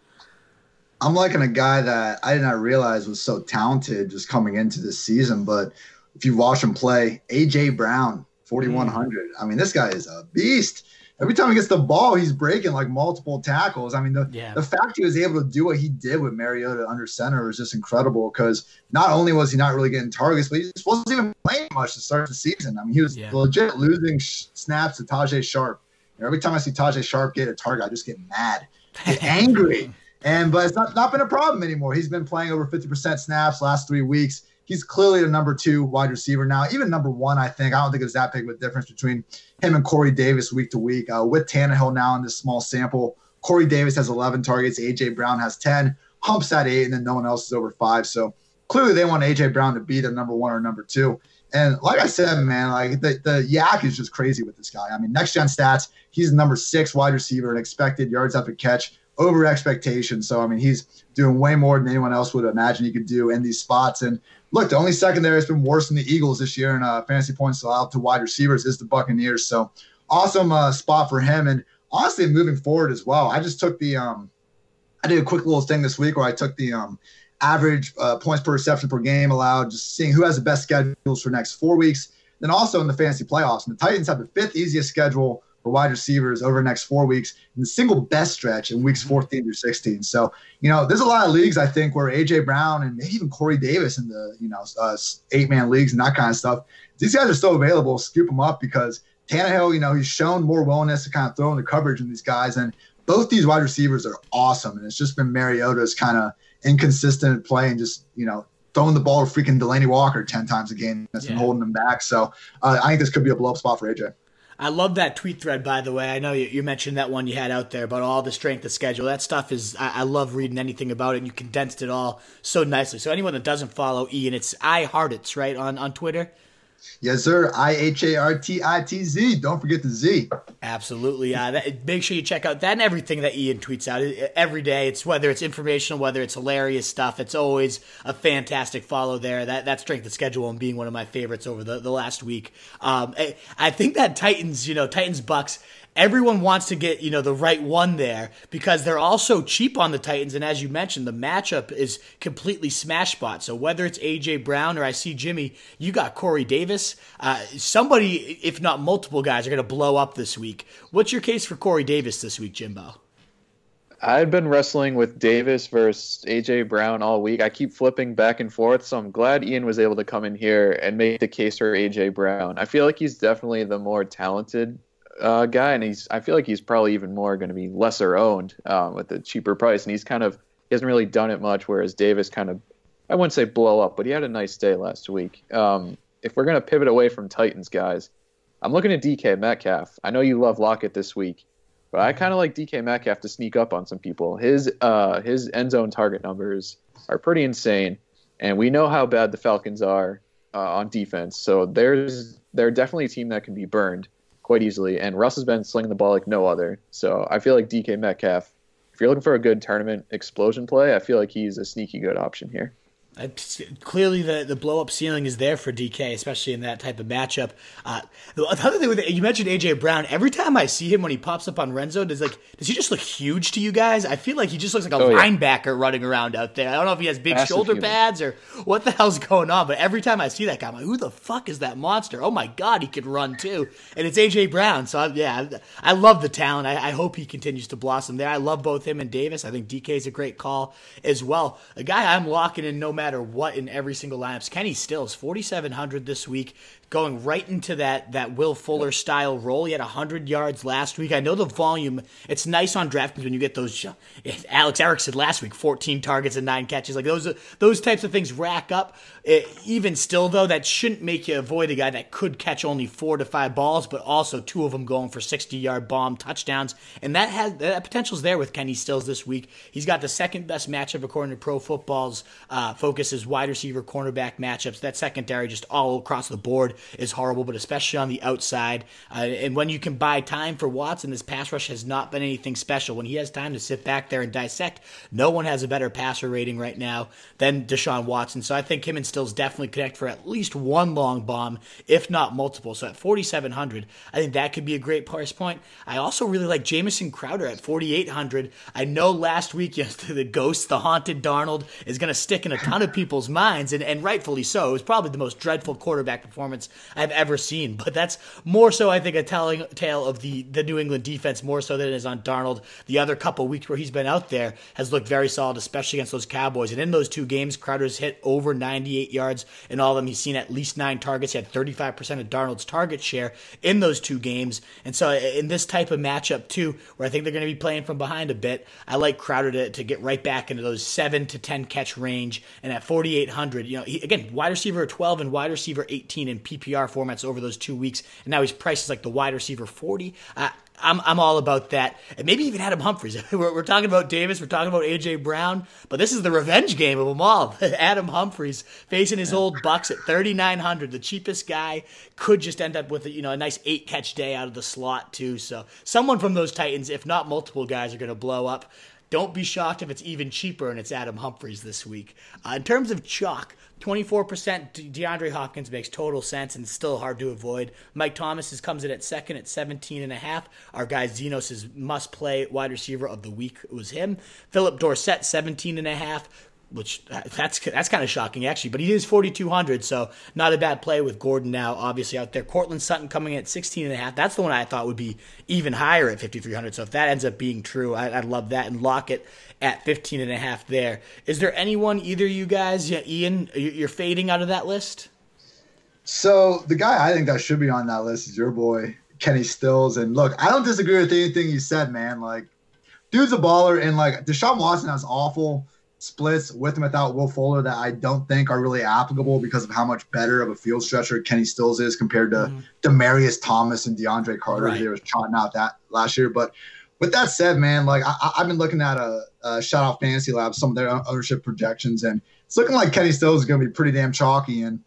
I'm liking a guy that I did not realize was so talented just coming into this season. But if you watch him play, AJ Brown, 4,100. Mm. I mean, this guy is a beast every time he gets the ball, he's breaking like multiple tackles. I mean, the, yeah. the fact he was able to do what he did with Mariota under center was just incredible because not only was he not really getting targets, but he just wasn't even playing much to start the season. I mean, he was yeah. legit losing sh- snaps to Tajae Sharpe. Know, every time I see Tajae Sharpe get a target, I just get mad, get (laughs) angry. And but it's not, not been a problem anymore. He's been playing over 50% snaps last three weeks he's clearly the number two wide receiver now, even number one. I think I don't think there's that big of a difference between him and Corey Davis week to week. Uh, with Tannehill now in this small sample, Corey Davis has 11 targets, AJ Brown has 10, Humps at eight, and then no one else is over five. So clearly they want AJ Brown to be their number one or number two. And like I said, man, like the, the YAC is just crazy with this guy. I mean, next gen stats, he's number six wide receiver and expected yards after catch over expectation. So I mean, he's doing way more than anyone else would imagine he could do in these spots. And look, the only secondary that's been worse than the Eagles this year in uh, fantasy points allowed to wide receivers is the Buccaneers. So awesome uh, spot for him. And honestly, moving forward as well, I just took the um, I did a quick little thing this week where I took the um, average uh, points per reception per game allowed, just seeing who has the best schedules for next four weeks. Then also in the fantasy playoffs, and the Titans have the fifth easiest schedule for wide receivers over the next four weeks and the single best stretch in weeks mm-hmm. 14 through 16. So, you know, there's a lot of leagues I think where AJ Brown and maybe even Corey Davis in the, you know, uh, eight man leagues and that kind of stuff, these guys are still available. Scoop them up because Tannehill, you know, he's shown more willingness to kind of throw in the coverage in these guys. And both these wide receivers are awesome. And it's just been Mariota's kind of inconsistent play and just, you know, throwing the ball to freaking Delanie Walker 10 times a game that's yeah. been holding him back. So uh, I think this could be a blow up spot for AJ. I love that tweet thread, by the way. I know you, you, mentioned that one you had out there about all the strength of schedule. That stuff is, I, I, love reading anything about it, and you condensed it all so nicely. So, anyone that doesn't follow Ian, it's IHartitz, right, on, on Twitter? Yes, sir. I H A R T I T Z. Don't forget the Z. Absolutely. Uh, that, make sure you check out that and everything that Ian tweets out every day. It's whether it's informational, whether it's hilarious stuff. It's always a fantastic follow there. That that strength of schedule and being one of my favorites over the, the last week. Um, I, I think that Titans, you know, Titans Bucks everyone wants to get you know the right one there because they're all so cheap on the Titans. And as you mentioned, the matchup is completely smash spot. So whether it's AJ Brown or I see Jimmy, you got Corey Davis. Uh, somebody, if not multiple guys, are going to blow up this week. What's your case for Corey Davis this week, Jimbo? I've been wrestling with Davis versus AJ Brown all week. I keep flipping back and forth, so I'm glad Ian was able to come in here and make the case for AJ Brown. I feel like he's definitely the more talented uh, guy, and he's I feel like he's probably even more going to be lesser owned um, with the cheaper price, and he's kind of he hasn't really done it much. Whereas Davis kind of I wouldn't say blow up, but he had a nice day last week. Um, if we're going to pivot away from Titans guys, I'm looking at DK Metcalf. I know you love Lockett this week, but I kind of like DK Metcalf to sneak up on some people. His uh, his end zone target numbers are pretty insane, and we know how bad the Falcons are uh, on defense. So there's they're definitely a team that can be burned quite easily. And Russ has been slinging the ball like no other. So I feel like DK Metcalf, if you're looking for a good tournament explosion play, I feel like he's a sneaky good option here clearly the, the blow up ceiling is there for DK, especially in that type of matchup. Uh, the other thing with you mentioned AJ Brown. Every time I see him when he pops up on Renzo, does like does he just look huge to you guys? I feel like he just looks like a oh, linebacker yeah. running around out there. I don't know if he has big Massive shoulder human. pads or what the hell's going on, but every time I see that guy, I'm like, who the fuck is that monster? Oh my god, he can run too, and it's AJ Brown. So I, yeah, I love the talent. I, I hope he continues to blossom there. I love both him and Davis. I think DK is a great call as well. A guy I'm locking in no matter matter what in every single lineup. Kenny Stills, 4,700 this week. Going right into that that Will Fuller style role. He had 100 yards last week. I know the volume. It's nice on DraftKings when you get those. Alex Eric said last week, 14 targets and nine catches. Like those those types of things rack up. It, even still, though, that shouldn't make you avoid a guy that could catch only four to five balls, but also two of them going for 60 yard bomb touchdowns. And that has that potential's there with Kenny Stills this week. He's got the second best matchup according to Pro Football's uh, focuses wide receiver cornerback matchups. That secondary just all across the board is horrible, but especially on the outside. Uh, and when you can buy time for Watson, this pass rush has not been anything special. When he has time to sit back there and dissect, no one has a better passer rating right now than Deshaun Watson. So I think him and Stills definitely connect for at least one long bomb, if not multiple. So at 4,700, I think that could be a great price point. I also really like Jamison Crowder at 4,800. I know last week (laughs) you the ghost, the haunted Darnold, is going to stick in a ton of people's minds, and, and rightfully so. It was probably the most dreadful quarterback performance I've ever seen. But that's more so, I think, a telling tale of the, the New England defense more so than it is on Darnold. The other couple weeks where he's been out there has looked very solid, especially against those Cowboys. And in those two games, Crowder's hit over 98 yards in all of them. He's seen at least nine targets. He had 35% of Darnold's target share in those two games. And so in this type of matchup, too, where I think they're going to be playing from behind a bit, I like Crowder to, to get right back into those 7 to 10 catch range. And at 4,800, you know, he, again, wide receiver 12 and wide receiver 18 in PPR formats over those two weeks. And now he's priced as like the wide receiver 40. Uh, I'm, I'm all about that. And maybe even Adam Humphries. (laughs) we're, we're, talking about Davis, we're talking about A.J. Brown, but this is the revenge game of them all. (laughs) Adam Humphries facing his old Bucks at 3,900. The cheapest guy could just end up with a, you know, a nice eight catch day out of the slot, too. So someone from those Titans, if not multiple guys, are going to blow up. Don't be shocked if it's even cheaper and it's Adam Humphries this week. Uh, in terms of chalk, 24% DeAndre Hopkins makes total sense and still hard to avoid. Mike Thomas is, comes in at second at 17 and a half. Our guy Zenos is must play wide receiver of the week it was him. Philip Dorsett 17 and a half which uh, that's that's kind of shocking actually. But he is 4200, so not a bad play with Gordon now obviously out there. Courtland Sutton coming in at 16 and a half. That's the one I thought would be even higher at 5300. So if that ends up being true, I, would love that. And Lockett at 15 and a half there. Is there anyone either you guys, yeah, Ian, you're fading out of that list? So the guy I think that should be on that list is your boy Kenny Stills. And look, I don't disagree with anything you said, man. Like, dude's a baller, and like Deshaun Watson has awful splits with and without Will Fuller that I don't think are really applicable because of how much better of a field stretcher Kenny Stills is compared to mm-hmm. Demaryius Thomas and DeAndre Carter. Right. They were trotting out that last year. But with that said, man, like I, have been looking at a, a shout out fantasy lab, some of their ownership projections, and it's looking like Kenny Stills is going to be pretty damn chalky. And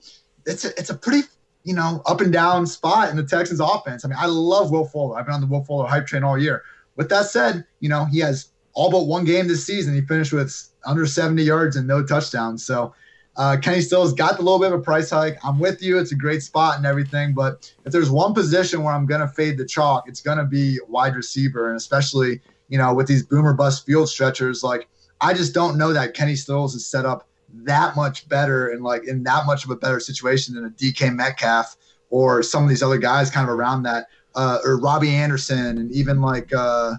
it's a, it's a pretty you know up and down spot in the Texans offense. I mean, I love Will Fuller. I've been on the Will Fuller hype train all year. With that said, you know he has all but one game this season. He finished with under 70 yards and no touchdowns. So uh, Kenny Stills got a little bit of a price hike. I'm with you. It's a great spot and everything. But if there's one position where I'm going to fade the chalk, it's going to be wide receiver. And especially, you know, with these boomer bust field stretchers, like I just don't know that Kenny Stills is set up that much better and like in that much of a better situation than a DK Metcalf or some of these other guys kind of around that, uh, or Robbie Anderson and even like, uh,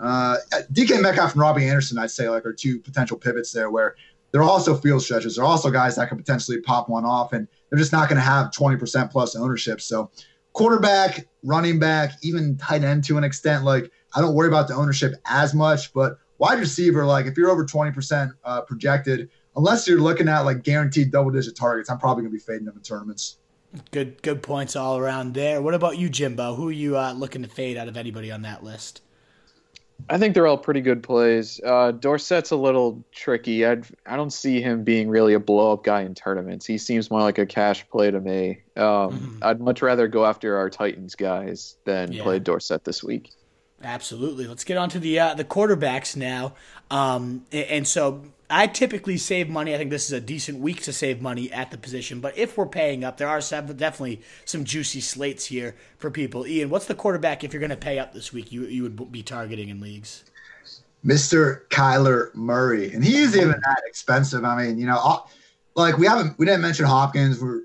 uh, DK Metcalf and Robbie Anderson, I'd say, like are two potential pivots there where they're also field stretchers. They're also guys that could potentially pop one off, and they're just not going to have 20% plus ownership. So, quarterback, running back, even tight end to an extent, like I don't worry about the ownership as much. But wide receiver, like if you're over 20% uh, projected, unless you're looking at like guaranteed double digit targets, I'm probably going to be fading them in tournaments. Good, good points all around there. What about you, Jimbo? Who are you uh, looking to fade out of anybody on that list? I think they're all pretty good plays. Uh, Dorsett's a little tricky. I'd, I don't see him being really a blow up guy in tournaments. He seems more like a cash play to me. Um, mm-hmm. I'd much rather go after our Titans guys than yeah. play Dorsett this week. Absolutely. Let's get on to the uh, the quarterbacks now. Um, and so I typically save money. I think this is a decent week to save money at the position. But if we're paying up, there are definitely some juicy slates here for people. Ian, what's the quarterback if you're going to pay up this week? You you would be targeting in leagues. Mr. Kyler Murray, and he is even that expensive. I mean, you know, like we haven't we didn't mention Hopkins. We're,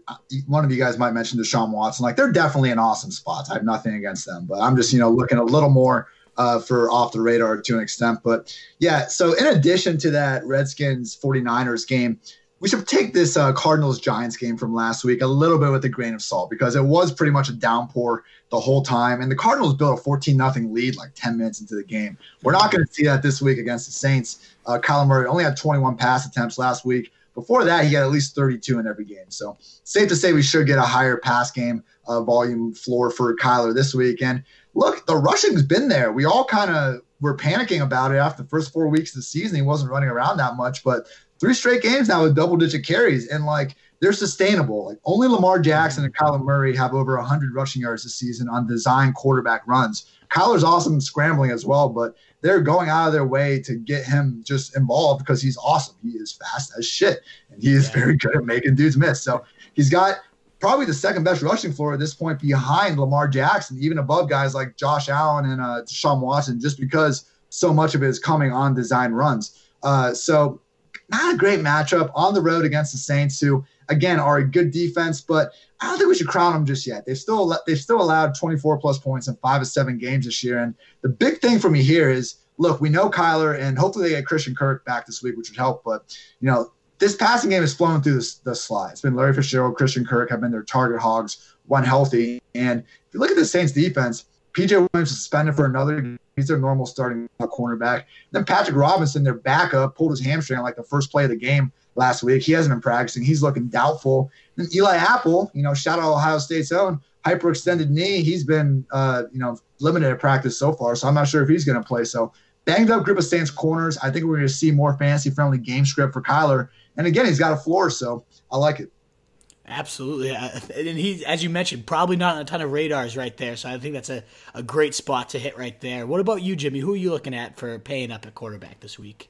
one of you guys might mention Deshaun Watson. Like they're definitely in awesome spots. I have nothing against them, but I'm just you know looking a little more uh, for off the radar to an extent. But yeah, so in addition to that Redskins 49ers game, we should take this uh, Cardinals Giants game from last week a little bit with a grain of salt because it was pretty much a downpour the whole time. And the Cardinals built a 14 nothing lead like 10 minutes into the game. We're not going to see that this week against the Saints. Uh, Kyler Murray only had 21 pass attempts last week. Before that, he had at least 32 in every game. So safe to say we should get a higher pass game uh, volume floor for Kyler this week. And look, the rushing's been there. We all kind of were panicking about it after the first four weeks of the season. He wasn't running around that much, but three straight games now with double digit carries, and like they're sustainable. Like only Lamar Jackson and Kyler Murray have over 100 rushing yards this season on design quarterback runs. Kyler's awesome scrambling as well, but they're going out of their way to get him just involved because he's awesome. He is fast as shit, and he is yeah. very good at making dudes miss. So he's got probably the second best rushing floor at this point behind Lamar Jackson, even above guys like Josh Allen and uh, Deshaun Watson, just because so much of it is coming on design runs. Uh, so not a great matchup on the road against the Saints, who again are a good defense, but I don't think we should crown them just yet. They've still they've still allowed 24 plus points in five of seven games this year. And the big thing for me here is, look, we know Kyler, and hopefully they get Christian Kirk back this week, which would help. But you know, this passing game is flowing through the, the slide. It's been Larry Fitzgerald, Christian Kirk have been their target hogs when healthy. And if you look at the Saints defense, PJ Williams suspended for another. game. He's their normal starting cornerback. Then Patrick Robinson, their backup, pulled his hamstring on like the first play of the game last week. He hasn't been practicing. He's looking doubtful. And Eli Apple, you know, shout out Ohio State's own hyperextended knee. He's been, uh, you know, limited at practice so far. So I'm not sure if he's going to play. So banged up group of Saints corners. I think we're going to see more fantasy friendly game script for Kyler. And again, he's got a floor, so I like it. Absolutely, and he, as you mentioned, probably not on a ton of radars right there. So I think that's a, a great spot to hit right there. What about you, Jimmy? Who are you looking at for paying up at quarterback this week?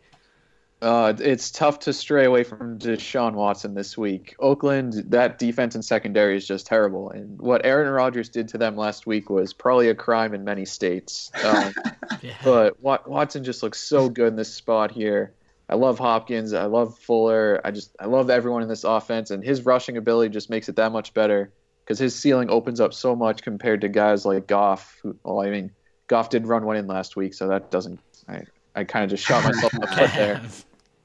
Uh, it's tough to stray away from Deshaun Watson this week. Oakland, that defense and secondary is just terrible. And what Aaron Rodgers did to them last week was probably a crime in many states. Um, (laughs) yeah. But Watson just looks so good in this spot here. I love Hopkins. I love Fuller. I just I love everyone in this offense, and his rushing ability just makes it that much better because his ceiling opens up so much compared to guys like Goff. Who, well, I mean, Goff did run one in last week, so that doesn't. I I kind of just shot myself in the foot there. (laughs)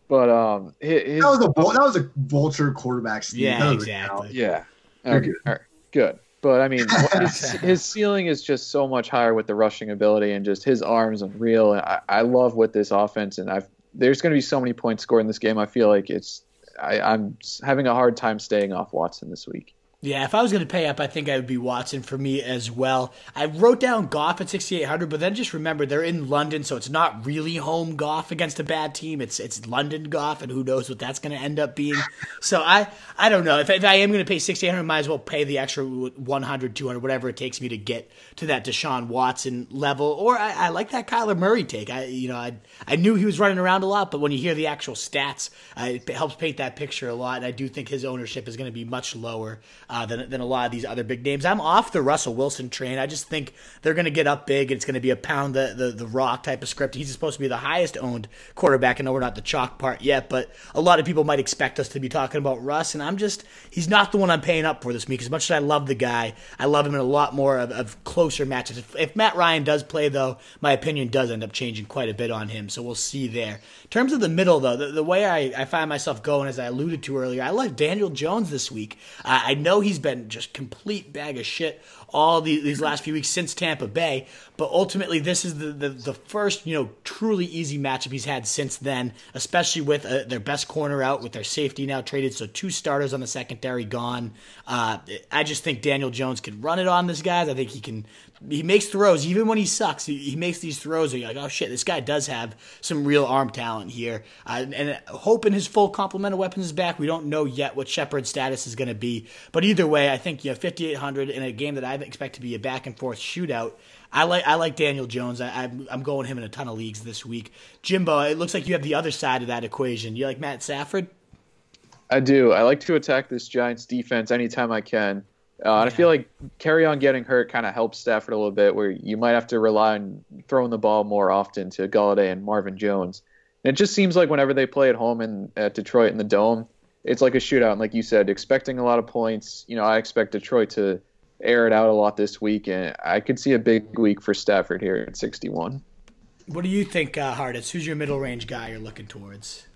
But um, his, that was a that was a vulture quarterback. Steve. Yeah, exactly. Yeah, okay. good. good. But I mean, (laughs) his, his, ceiling is just so much higher with the rushing ability and just his arms unreal. I, I love what this offense and I've there's going to be so many points scored in this game. I feel like it's I, I'm having a hard time staying off Watson this week. Yeah, if I was going to pay up, I think I would be Watson for me as well. I wrote down Goff at 6,800, but then just remember they're in London, so it's not really home Goff against a bad team. It's it's London Goff, and who knows what that's going to end up being. So I I don't know. If, if I am going to pay 6,800, might as well pay the extra 100, 200, whatever it takes me to get to that Deshaun Watson level. Or I, I like that Kyler Murray take. I you know I I knew he was running around a lot, but when you hear the actual stats, uh, it helps paint that picture a lot. And I do think his ownership is going to be much lower uh, than, than a lot of these other big names. I'm off the Russell Wilson train. I just think they're going to get up big. It's going to be a pound the, the, the rock type of script. He's supposed to be the highest owned quarterback. I know we're not the chalk part yet, but a lot of people might expect us to be talking about Russ, and I'm just, he's not the one I'm paying up for this week. As much as I love the guy, I love him in a lot more of, of closer matches. If, if Matt Ryan does play, though, my opinion does end up changing quite a bit on him, so we'll see there. In terms of the middle, though, the, the way I, I find myself going, as I alluded to earlier, I like Daniel Jones this week. I know he's been just complete bag of shit all these, these last few weeks since Tampa Bay. But ultimately, this is the, the, the first, you know, truly easy matchup he's had since then, especially with uh, their best corner out, with their safety now traded. So two starters on the secondary gone. Uh, I just think Daniel Jones can run it on this guys. I think he can. He makes throws even when he sucks. He, he makes these throws. Where you're like, oh shit, this guy does have some real arm talent here. Uh, and hoping his full complement of weapons is back. We don't know yet what Shepard's status is going to be. But either way, I think you know 5800 in a game that I expect to be a back and forth shootout. I like I like Daniel Jones. I, I'm, I'm going him in a ton of leagues this week. Jimbo, it looks like you have the other side of that equation. You like Matt Stafford? I do. I like to attack this Giants defense anytime I can. Uh, yeah. And I feel like Kerryon getting hurt kind of helps Stafford a little bit, where you might have to rely on throwing the ball more often to Golladay and Marvin Jones. And it just seems like whenever they play at home in at Detroit in the dome, it's like a shootout. And like you said, expecting a lot of points. You know, I expect Detroit to air it out a lot this week, and I could see a big week for Stafford here at 61. What do you think, uh, Hartitz? Who's your middle range guy you're looking towards?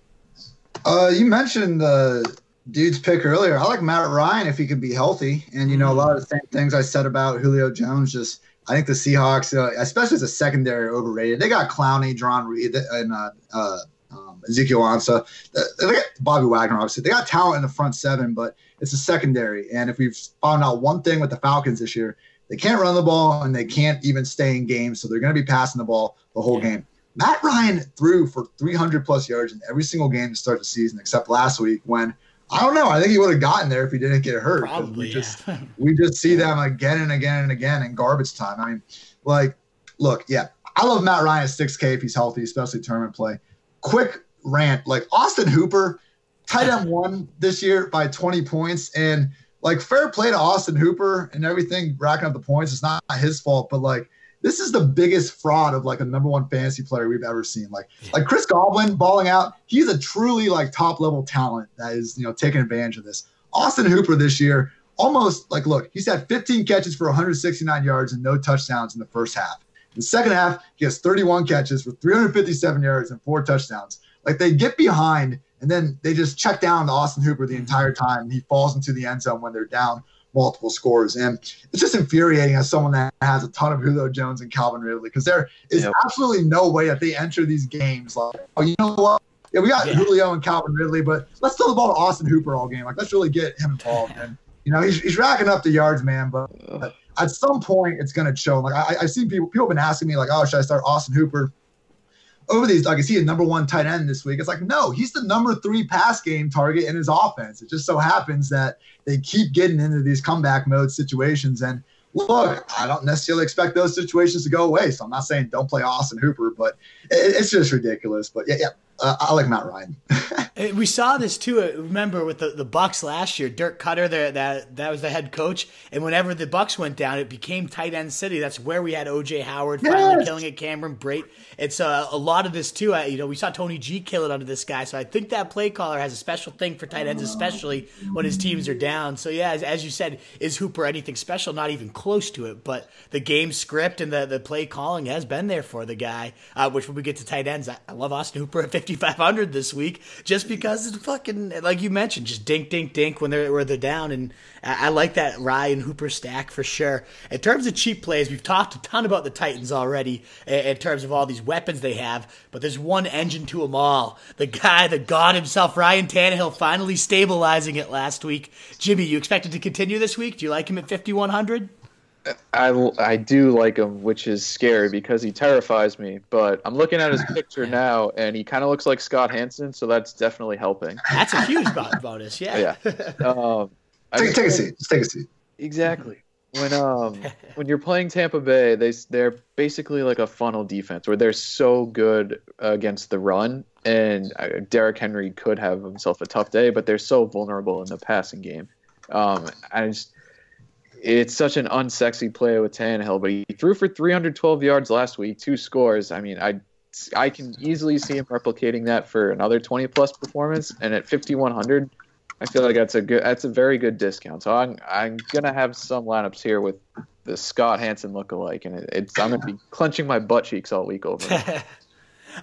Uh, you mentioned the dude's pick earlier. I like Matt Ryan if he could be healthy. And, you know, a lot of the same things I said about Julio Jones, just I think the Seahawks, uh, especially as a secondary, are overrated. They got Clowney, Jarran Reed, and uh, uh, um, Ezekiel Ansah. They got Bobby Wagner, obviously. They got talent in the front seven, but it's a secondary. And if we've found out one thing with the Falcons this year, they can't run the ball and they can't even stay in games. So they're going to be passing the ball the whole game. Matt Ryan threw for 300 plus yards in every single game to start the season, except last week when I don't know. I think he would have gotten there if he didn't get hurt. Probably. We just, (laughs) we just see them again and again and again in garbage time. I mean, like, look, yeah, I love Matt Ryan at 6K if he's healthy, especially tournament play. Quick rant like Austin Hooper, tight end (laughs) one this year by 20 points. And like, fair play to Austin Hooper and everything, racking up the points. It's not his fault, but like, this is the biggest fraud of like a number one fantasy player we've ever seen. Like like Chris Godwin balling out, he's a truly like top level talent that is you know taking advantage of this. Austin Hooper this year almost like look, he's had 15 catches for 169 yards and no touchdowns in the first half. In the second half, he has 31 catches for 357 yards and four touchdowns. Like they get behind and then they just check down to Austin Hooper the mm-hmm. entire time. and He falls into the end zone when they're down multiple scores. And it's just infuriating as someone that has a ton of Julio Jones and Calvin Ridley because there is yep. absolutely no way that they enter these games like, oh, you know what? Yeah, we got yeah. Julio and Calvin Ridley, but let's throw the ball to Austin Hooper all game. Like, let's really get him involved. And, you know, he's, he's racking up the yards, man, but, but at some point it's going to show. Like, I, I've seen people, people have been asking me, like, oh, should I start Austin Hooper? Over these, like, is he a number one tight end this week? It's like, no, he's the number three pass game target in his offense. It just so happens that they keep getting into these comeback mode situations. And look, I don't necessarily expect those situations to go away. So I'm not saying don't play Austin Hooper, but it, it's just ridiculous. But yeah, yeah, uh, I like Matt Ryan. (laughs) we saw this too. Uh, remember with the, the Bucs last year, Dirk Koetter, the, that that was the head coach, and whenever the Bucks went down, it became tight end city. That's where we had OJ Howard finally yes. killing it. Cameron Brate. It's uh, a lot of this too. Uh, you know, we saw Tony G kill it under this guy, so I think that play caller has a special thing for tight ends, especially when his teams are down. So yeah, as, as you said, is Hooper anything special? Not even close to it. But the game script and the the play calling has been there for the guy. Uh, which when we get to tight ends, I, I love Austin Hooper at 5500 this week, just because it's fucking like you mentioned, just dink dink dink when they're where they're down, and I, I like that Ryan Hooper stack for sure. In terms of cheap plays, we've talked a ton about the Titans already in, in terms of all these weapons they have, but there's one engine to them all. The guy, the god himself, Ryan Tannehill, finally stabilizing it last week. Jimmy, you expected to continue this week? Do you like him at 5100? I, I do like him, which is scary because he terrifies me. But I'm looking at his (laughs) picture now, and he kind of looks like Scott Hanson, so that's definitely helping. That's a huge (laughs) bonus, yeah. Yeah. (laughs) Um, take, take a seat. Just take a seat. Exactly. When um when you're playing Tampa Bay, they they're basically like a funnel defense where they're so good against the run, and uh, Derrick Henry could have himself a tough day, but they're so vulnerable in the passing game. Um, I just it's such an unsexy play with Tannehill, but he threw for 312 yards last week, two scores. I mean, I I can easily see him replicating that for another 20 plus performance, and at 5100, I feel like that's a good that's a very good discount. So I'm I'm gonna have some lineups here with the Scott Hanson lookalike, and it, it's I'm gonna be clenching my butt cheeks all week over. (laughs)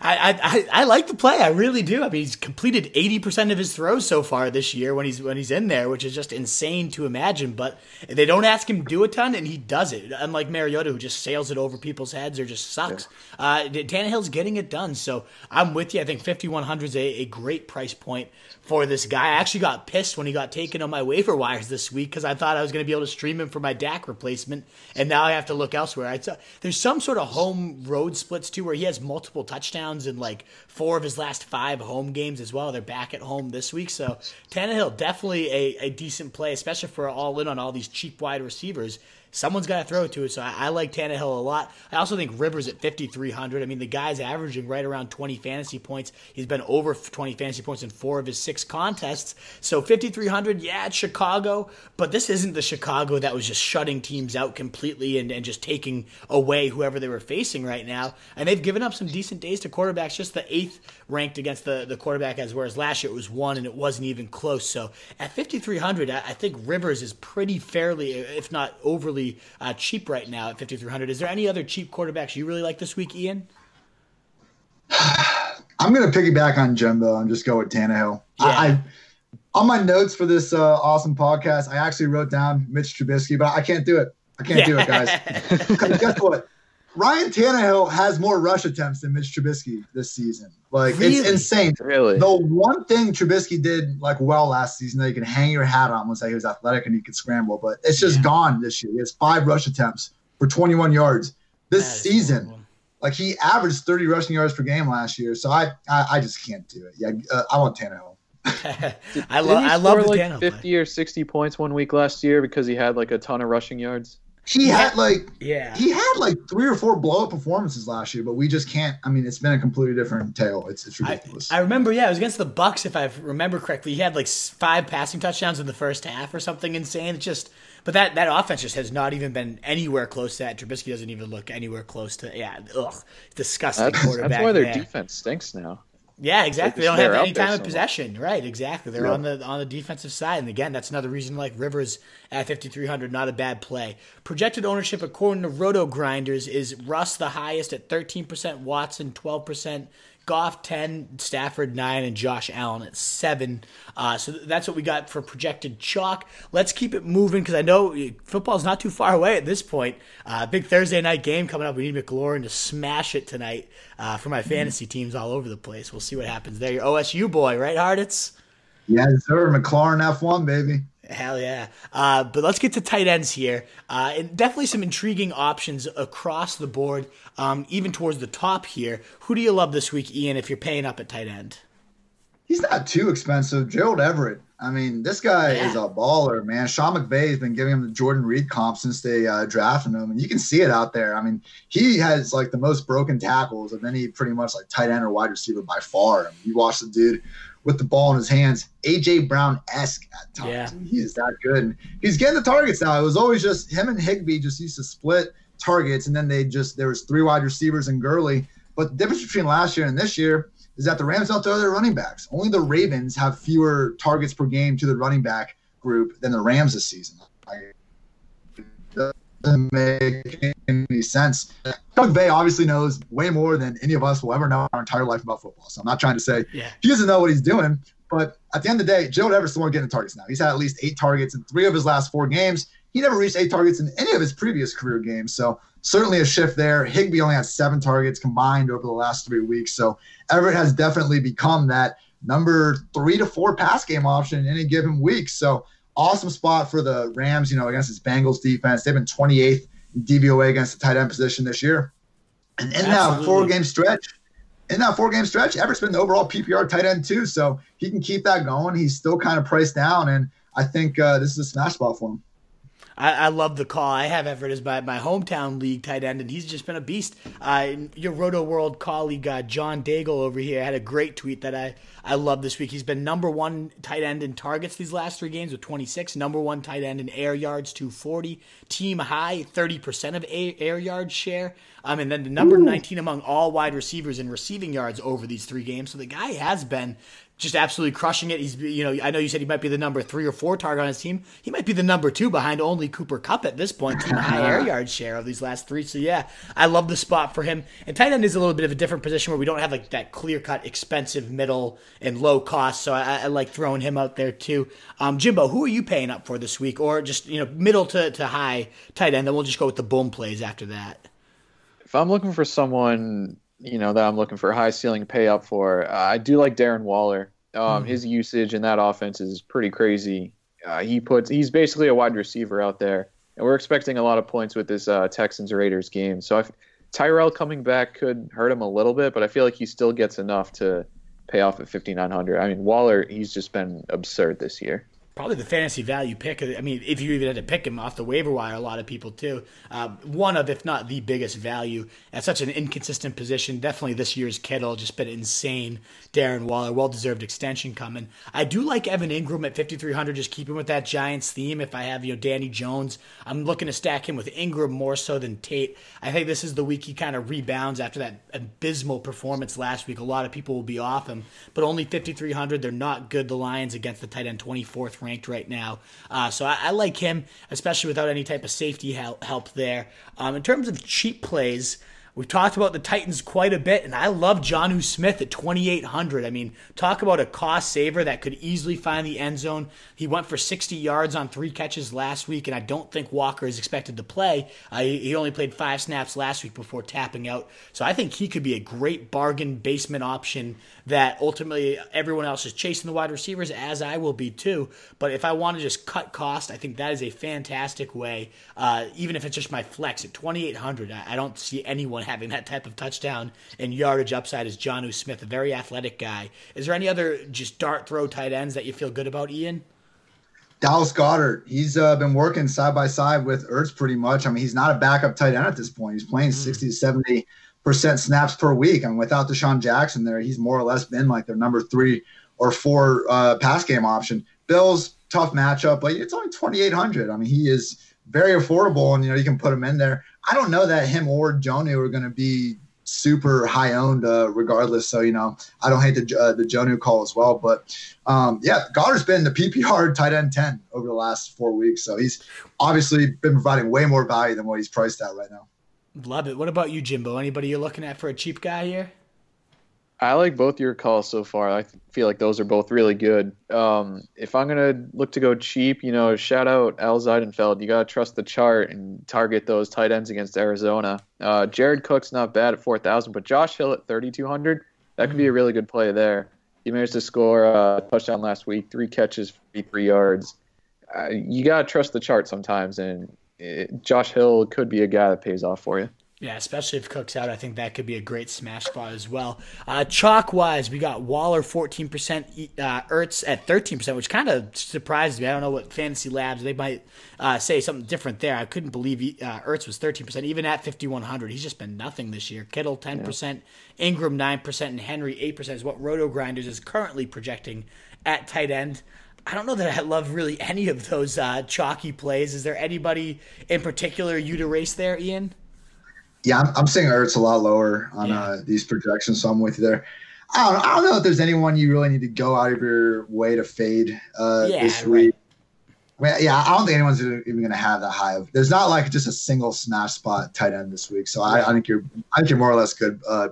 I, I I like the play. I really do. I mean, he's completed eighty percent of his throws so far this year when he's when he's in there, which is just insane to imagine. But they don't ask him to do a ton, and he does it. Unlike Mariota, who just sails it over people's heads or just sucks. Yeah. Uh, Tannehill's getting it done. So I'm with you. I think fifty one hundred is a, a great price point for this guy. I actually got pissed when he got taken on my waiver wires this week because I thought I was going to be able to stream him for my Dak replacement, and now I have to look elsewhere. There's some sort of home road splits too, where he has multiple touchdowns in like four of his last five home games as well. They're back at home this week, so Tannehill definitely a, a decent play, especially for all in on all these cheap wide receivers someone's got to throw it to it. So I, I, like Tannehill a lot. I also think Rivers at 5,300. I mean, the guy's averaging right around 20 fantasy points. He's been over 20 fantasy points in four of his six contests. So 5,300, yeah, it's Chicago, but this isn't the Chicago that was just shutting teams out completely and, and just taking away whoever they were facing right now. And they've given up some decent days to quarterbacks, just the eighth ranked against the, the quarterback, as whereas last year it was one and it wasn't even close. So at 5,300, I, I think Rivers is pretty fairly, if not overly uh, cheap right now at 5,300. Is there any other cheap quarterbacks you really like this week, Ian? (sighs) I'm going to piggyback on Jimbo and just go with Tannehill. Yeah. I, on my notes for this uh, awesome podcast, I actually wrote down Mitch Trubisky, but I can't do it. I can't do it, (laughs) guys. guess what? Ryan Tannehill has more rush attempts than Mitch Trubisky this season. Like Really? it's insane. Really? The one thing Trubisky did like well last season that you can hang your hat on was that he was athletic and he could scramble, but it's just Yeah. gone this year. He has five rush attempts for 21 yards this season. horrible. Like he averaged 30 rushing yards per game last year, so I I, I just can't do it. Yeah, uh, I want Tannehill. (laughs) I Didn't love he I love score like Tannehill play. 50 or 60 points one week last year because he had like a ton of rushing yards. He had like Yeah. he had like three or four blow up performances last year, but we just can't. I mean, it's been a completely different tale. It's it's ridiculous. I remember, yeah, it was against the Bucks, if I remember correctly. He had like five passing touchdowns in the first half or something insane. It's just, but that that offense just has not even been anywhere close to that. Trubisky doesn't even look anywhere close to. Yeah, ugh, disgusting That's, quarterback. that's why their there. defense stinks now. Yeah, exactly. They don't have any time of possession. Right, exactly. They're Yeah. on the on the defensive side, and again, that's another reason like Rivers at fifty three hundred, not a bad play. Projected ownership according to Roto Grinders is Russ the highest at thirteen percent, Watson twelve percent. Goff 10, Stafford 9, and Josh Allen at 7. Uh, so that's what we got for projected chalk. Let's keep it moving because I know uh, football's not too far away at this point. Uh, big Thursday night game coming up. We need McLaurin to smash it tonight uh, for my fantasy teams all over the place. We'll see what happens there. Your OSU boy, right, Hartitz? Yes, sir. McLaren F1, baby. Hell yeah. Uh, but let's get to tight ends here. Uh, and definitely some intriguing options across the board, um, even towards the top here. Who do you love this week, Ian, if you're paying up at tight end? He's not too expensive. Gerald Everett. I mean, this guy Yeah. is a baller, man. Sean McVay has been giving him the Jordan Reed comp since they uh, drafted him, and you can see it out there. I mean, he has like the most broken tackles of any pretty much like tight end or wide receiver by far. I mean, you watch the dude with the ball in his hands, AJ Brown esque at times. Yeah. He is that good. And he's getting the targets now. It was always just him and Higbee just used to split targets, and then they just there was three wide receivers and Gurley. But the difference between last year and this year is that the Rams don't throw their running backs. Only the Ravens have fewer targets per game to the running back group than the Rams this season. Like, doesn't make any sense. Doug Bay obviously knows way more than any of us will ever know our entire life about football. So I'm not trying to say Yeah. he doesn't know what he's doing. But at the end of the day, Gerald Everett's the one getting the targets now. He's had at least eight targets in three of his last four games. He never reached eight targets in any of his previous career games. So certainly a shift there. Higbee only had seven targets combined over the last three weeks. So Everett has definitely become that number three to four pass game option in any given week. So awesome spot for the Rams, you know, against this Bengals defense. They've been 28th in DVOA against the tight end position this year. And in that four game stretch, in that four game stretch, Everett's been the overall PPR tight end too. So he can keep that going. He's still kind of priced down. And I think uh, this is a smash ball for him. I, I love the call. I have Everett as my, my hometown league tight end, and he's just been a beast. Uh, your Rotoworld colleague, uh, John Daigle over here, had a great tweet that I, I love this week. He's been number one tight end in targets these last three games with 26, number one tight end in air yards, 240, team high, 30% of air yards share, um, and then the number 19 among all wide receivers in receiving yards over these three games. So the guy has been just absolutely crushing it. He's, you know, I know you said he might be the number three or four target on his team. He might be the number two behind only Cooper Kupp at this point, team high air yard share of these last three. So yeah, I love the spot for him. And tight end is a little bit of a different position where we don't have like that clear cut, expensive middle and low cost. So I, I like throwing him out there too. Um, Jimbo, who are you paying up for this week, or just you know middle to, to high tight end? Then we'll just go with the boom plays after that. If I'm looking for someone, you know, that I'm looking for high ceiling pay up for, uh, I do like Darren Waller. Um, His usage in that offense is pretty crazy. Uh, he puts he's basically a wide receiver out there, and we're expecting a lot of points with this uh, Texans Raiders game. So if Tyrell coming back could hurt him a little bit, but I feel like he still gets enough to pay off at 5900. I mean, Waller, he's just been absurd this year. Probably the fantasy value pick. I mean, if you even had to pick him off the waiver wire, a lot of people too. Uh, one of, if not the biggest value at such an inconsistent position. Definitely this year's Kittle, just been insane. Darren Waller, well deserved extension coming. I do like Evan Engram at 5,300, just keeping with that Giants theme. If I have, you know, Danny Jones, I'm looking to stack him with Ingram more so than Tate. I think this is the week he kind of rebounds after that abysmal performance last week. A lot of people will be off him, but only 5,300. They're not good, the Lions, against the tight end 24th ranked right now. Uh, so I, I like him, especially without any type of safety help, help there. Um, in terms of cheap plays, We've talked about the Titans quite a bit, and I love Jonnu Smith at 2,800. I mean, talk about a cost saver that could easily find the end zone. He went for 60 yards on three catches last week, and I don't think Walker is expected to play. Uh, he only played five snaps last week before tapping out. So I think he could be a great bargain basement option that ultimately everyone else is chasing the wide receivers, as I will be too. But if I want to just cut cost, I think that is a fantastic way, uh, even if it's just my flex at 2,800. I, I don't see anyone having that type of touchdown and yardage upside as Jonnu Smith, a very athletic guy. Is there any other just dart throw tight ends that you feel good about, Ian? Dallas Goedert, he's uh, been working side by side with Ertz pretty much. I mean, he's not a backup tight end at this point. He's playing mm. 60 to 70 percent snaps per week. I and mean, without DeSean Jackson there, he's more or less been like their number three or four uh, pass game option. Bills tough matchup, but it's only 2,800. I mean, he is very affordable, and you know you can put him in there. I don't know that him or Jonnu are going to be super high owned uh, regardless. So you know I don't hate the uh, the Jonnu call as well, but um, yeah, Goedert's been the PPR tight end 10 over the last four weeks, so he's obviously been providing way more value than what he's priced at right now. Love it. What about you, Jimbo? Anybody you're looking at for a cheap guy here? I like both your calls so far. I feel like those are both really good. Um, if I'm gonna look to go cheap, you know, shout out Al Zeidenfeld. You gotta trust the chart and target those tight ends against Arizona. Uh, Jared Cook's not bad at 4,000, but Josh Hill at 3,200, that could be a really good play there. He managed to score a touchdown last week, three catches, 53 yards. Uh, you gotta trust the chart sometimes, and it, Josh Hill could be a guy that pays off for you. Yeah, especially if Cook's out, I think that could be a great smash spot as well. Uh, chalk wise, we got Waller 14%, uh, Ertz at 13%, which kind of surprises me. I don't know what Fantasy Labs, they might uh, say something different there. I couldn't believe uh, Ertz was 13%, even at 5,100. He's just been nothing this year. Kittle 10%, yeah. Engram 9%, and Henry 8% is what Roto Grinders is currently projecting at tight end. I don't know that I love really any of those uh, chalky plays. Is there anybody in particular you'd erase there, Ian? Yeah, I'm, I'm seeing Ertz a lot lower on yeah. uh, these projections, so I'm with you there. I don't, I don't know if there's anyone you really need to go out of your way to fade uh, yeah, this week. Right. I mean, yeah, I don't think anyone's even going to have that high of. There's not like just a single smash spot tight end this week, so I, I, think you're, I think you're more or less good. Uh,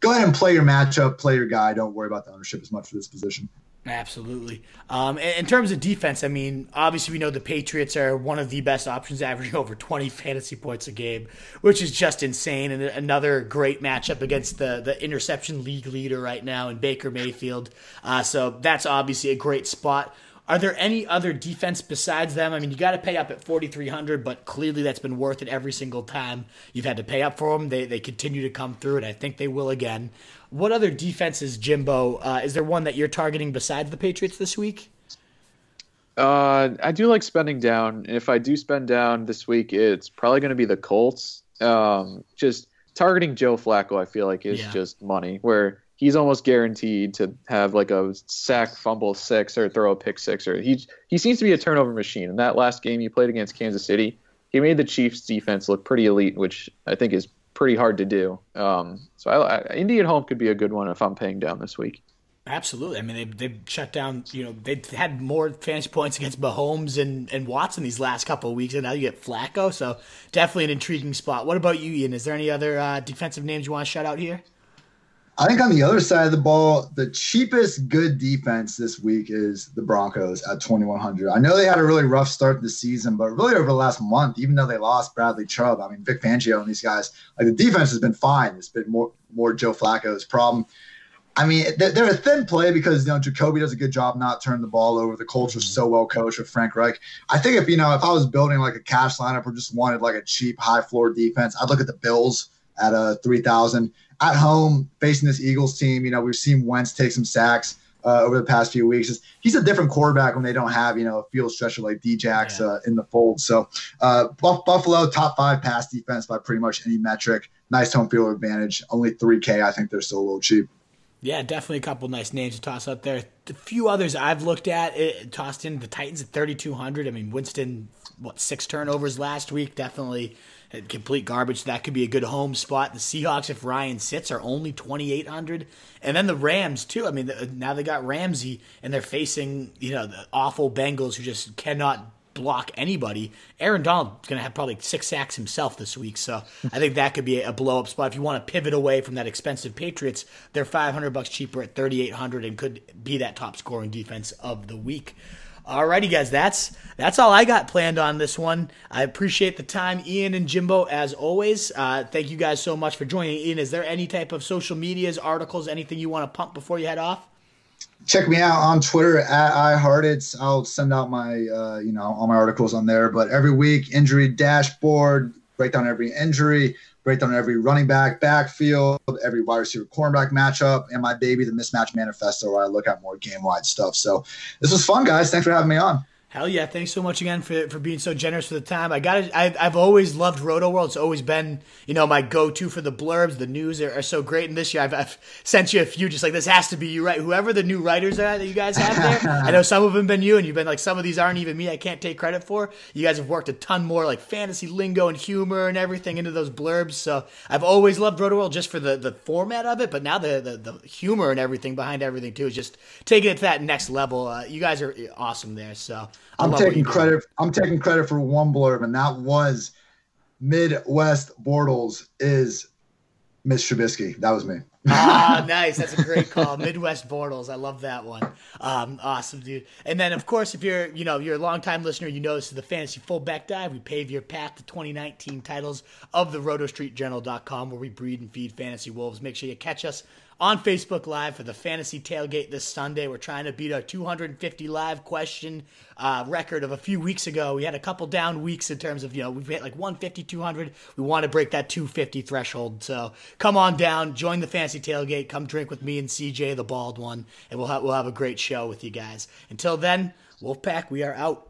go ahead and play your matchup, play your guy. Don't worry about the ownership as much for this position. Absolutely. Um, in terms of defense, I mean, obviously we know the Patriots are one of the best options, averaging (laughs) over 20 fantasy points a game, which is just insane. And another great matchup against the the interception league leader right now in Baker Mayfield. Uh, so that's obviously a great spot. Are there any other defense besides them? I mean, you got to pay up at 4,300, but clearly that's been worth it every single time you've had to pay up for them. They, they continue to come through, and I think they will again. What other defenses, Jimbo? Uh, is there one that you're targeting besides the Patriots this week? Uh, I do like spending down. If I do spend down this week, it's probably going to be the Colts. Um, just targeting Joe Flacco, I feel like is yeah. just money. Where he's almost guaranteed to have like a sack, fumble six, or throw a pick six, or he he seems to be a turnover machine. In that last game he played against Kansas City, he made the Chiefs' defense look pretty elite, which I think is pretty hard to do. Um, so I, I, Indy at home could be a good one if I'm paying down this week. Absolutely. I mean, they they shut down. You know, they've had more fantasy points against Mahomes and, and Watson these last couple of weeks, and now you get Flacco. So definitely an intriguing spot. What about you, Ian? Is there any other uh, defensive names you want to shout out here? I think on the other side of the ball, the cheapest good defense this week is the Broncos at 2,100. I know they had a really rough start to the season, but really over the last month, even though they lost Bradley Chubb, I mean, Vic Fangio and these guys, like the defense has been fine. It's been more, more Joe Flacco's problem. I mean, they're a thin play because you know Jacoby does a good job not turning the ball over. The culture's so well coached with Frank Reich. I think if you know if I was building like a cash lineup or just wanted like a cheap high floor defense, I'd look at the Bills at a three thousand at home facing this Eagles team. You know, we've seen Wentz take some sacks uh, over the past few weeks. He's a different quarterback when they don't have, you know, a field stretcher like Djax yeah. uh, in the fold. So uh, Buffalo, top five pass defense by pretty much any metric. Nice home field advantage. Only 3K. I think they're still a little cheap. Yeah, definitely a couple nice names to toss up there. A few others I've looked at, it, tossed in the Titans at 3,200. I mean, Winston, what, six turnovers last week? Definitely complete garbage. That could be a good home spot. The Seahawks, if Ryan sits, are only 2,800. And then the Rams, too. I mean, now they got Ramsey, and they're facing, you know, the awful Bengals who just cannot block anybody. Aaron Donald's going to have probably six sacks himself this week, so I think that could be a blow up spot. If you want to pivot away from that expensive Patriots, they're 500 bucks cheaper at 3,800 and could be that top scoring defense of the week. Alrighty, guys, that's that's all I got planned on this one. I appreciate the time, Ian and Jimbo, as always. Uh, thank you guys so much for joining. Ian, is there any type of social medias, articles, anything you want to pump before you head off? check me out on Twitter at IHartitz. I'll send out my, uh, you know, all my articles on there. But every week, injury dashboard, break down every injury, break down every running back, backfield, every wide receiver, cornerback matchup, and my baby, the mismatch manifesto, where I look at more game wide stuff. So this was fun, guys. Thanks for having me on. Hell yeah! Thanks so much again for, for being so generous for the time. I got I've, I've always loved Rotoworld. It's always been you know my go to for the blurbs. The news are, are so great, and this year I've, I've, sent you a few. Just like this has to be you, right? Whoever the new writers are that you guys have there. (laughs) I know some of them been you, and you've been like some of these aren't even me. I can't take credit for. You guys have worked a ton more like fantasy lingo and humor and everything into those blurbs. So I've always loved Rotoworld just for the the format of it, but now the the, the humor and everything behind everything too is just taking it to that next level. Uh, you guys are awesome there. So. I'm taking credit. I'm taking credit for one blurb, and that was Midwest Bortles is Mitch Trubisky. That was me. ah, (laughs) nice. That's a great call. Midwest Bortles. I love that one. Um, awesome, dude. And then, of course, if you're, you know, you're a longtime listener, you know this is the Fantasy Fullback Dive. We pave your path to 2019 titles of the RotoStreetJournal.com, where we breed and feed fantasy wolves. Make sure you catch us on Facebook Live for the Fantasy Tailgate this Sunday. We're trying to beat our 250 live question uh, record of a few weeks ago. We had a couple down weeks in terms of, you know, we've hit like 150, 200. We want to break that 250 threshold. So come on down, join the Fantasy Tailgate, come drink with me and CJ, the bald one, and we'll have, we'll have a great show with you guys. Until then, Wolfpack, we are out.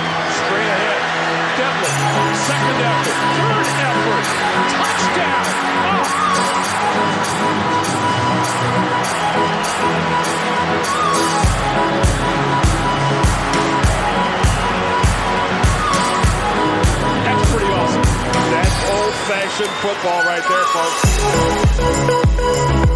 Straight Second effort. Third effort. Touchdown. Oh. That's pretty awesome. That's old-fashioned football right there, folks.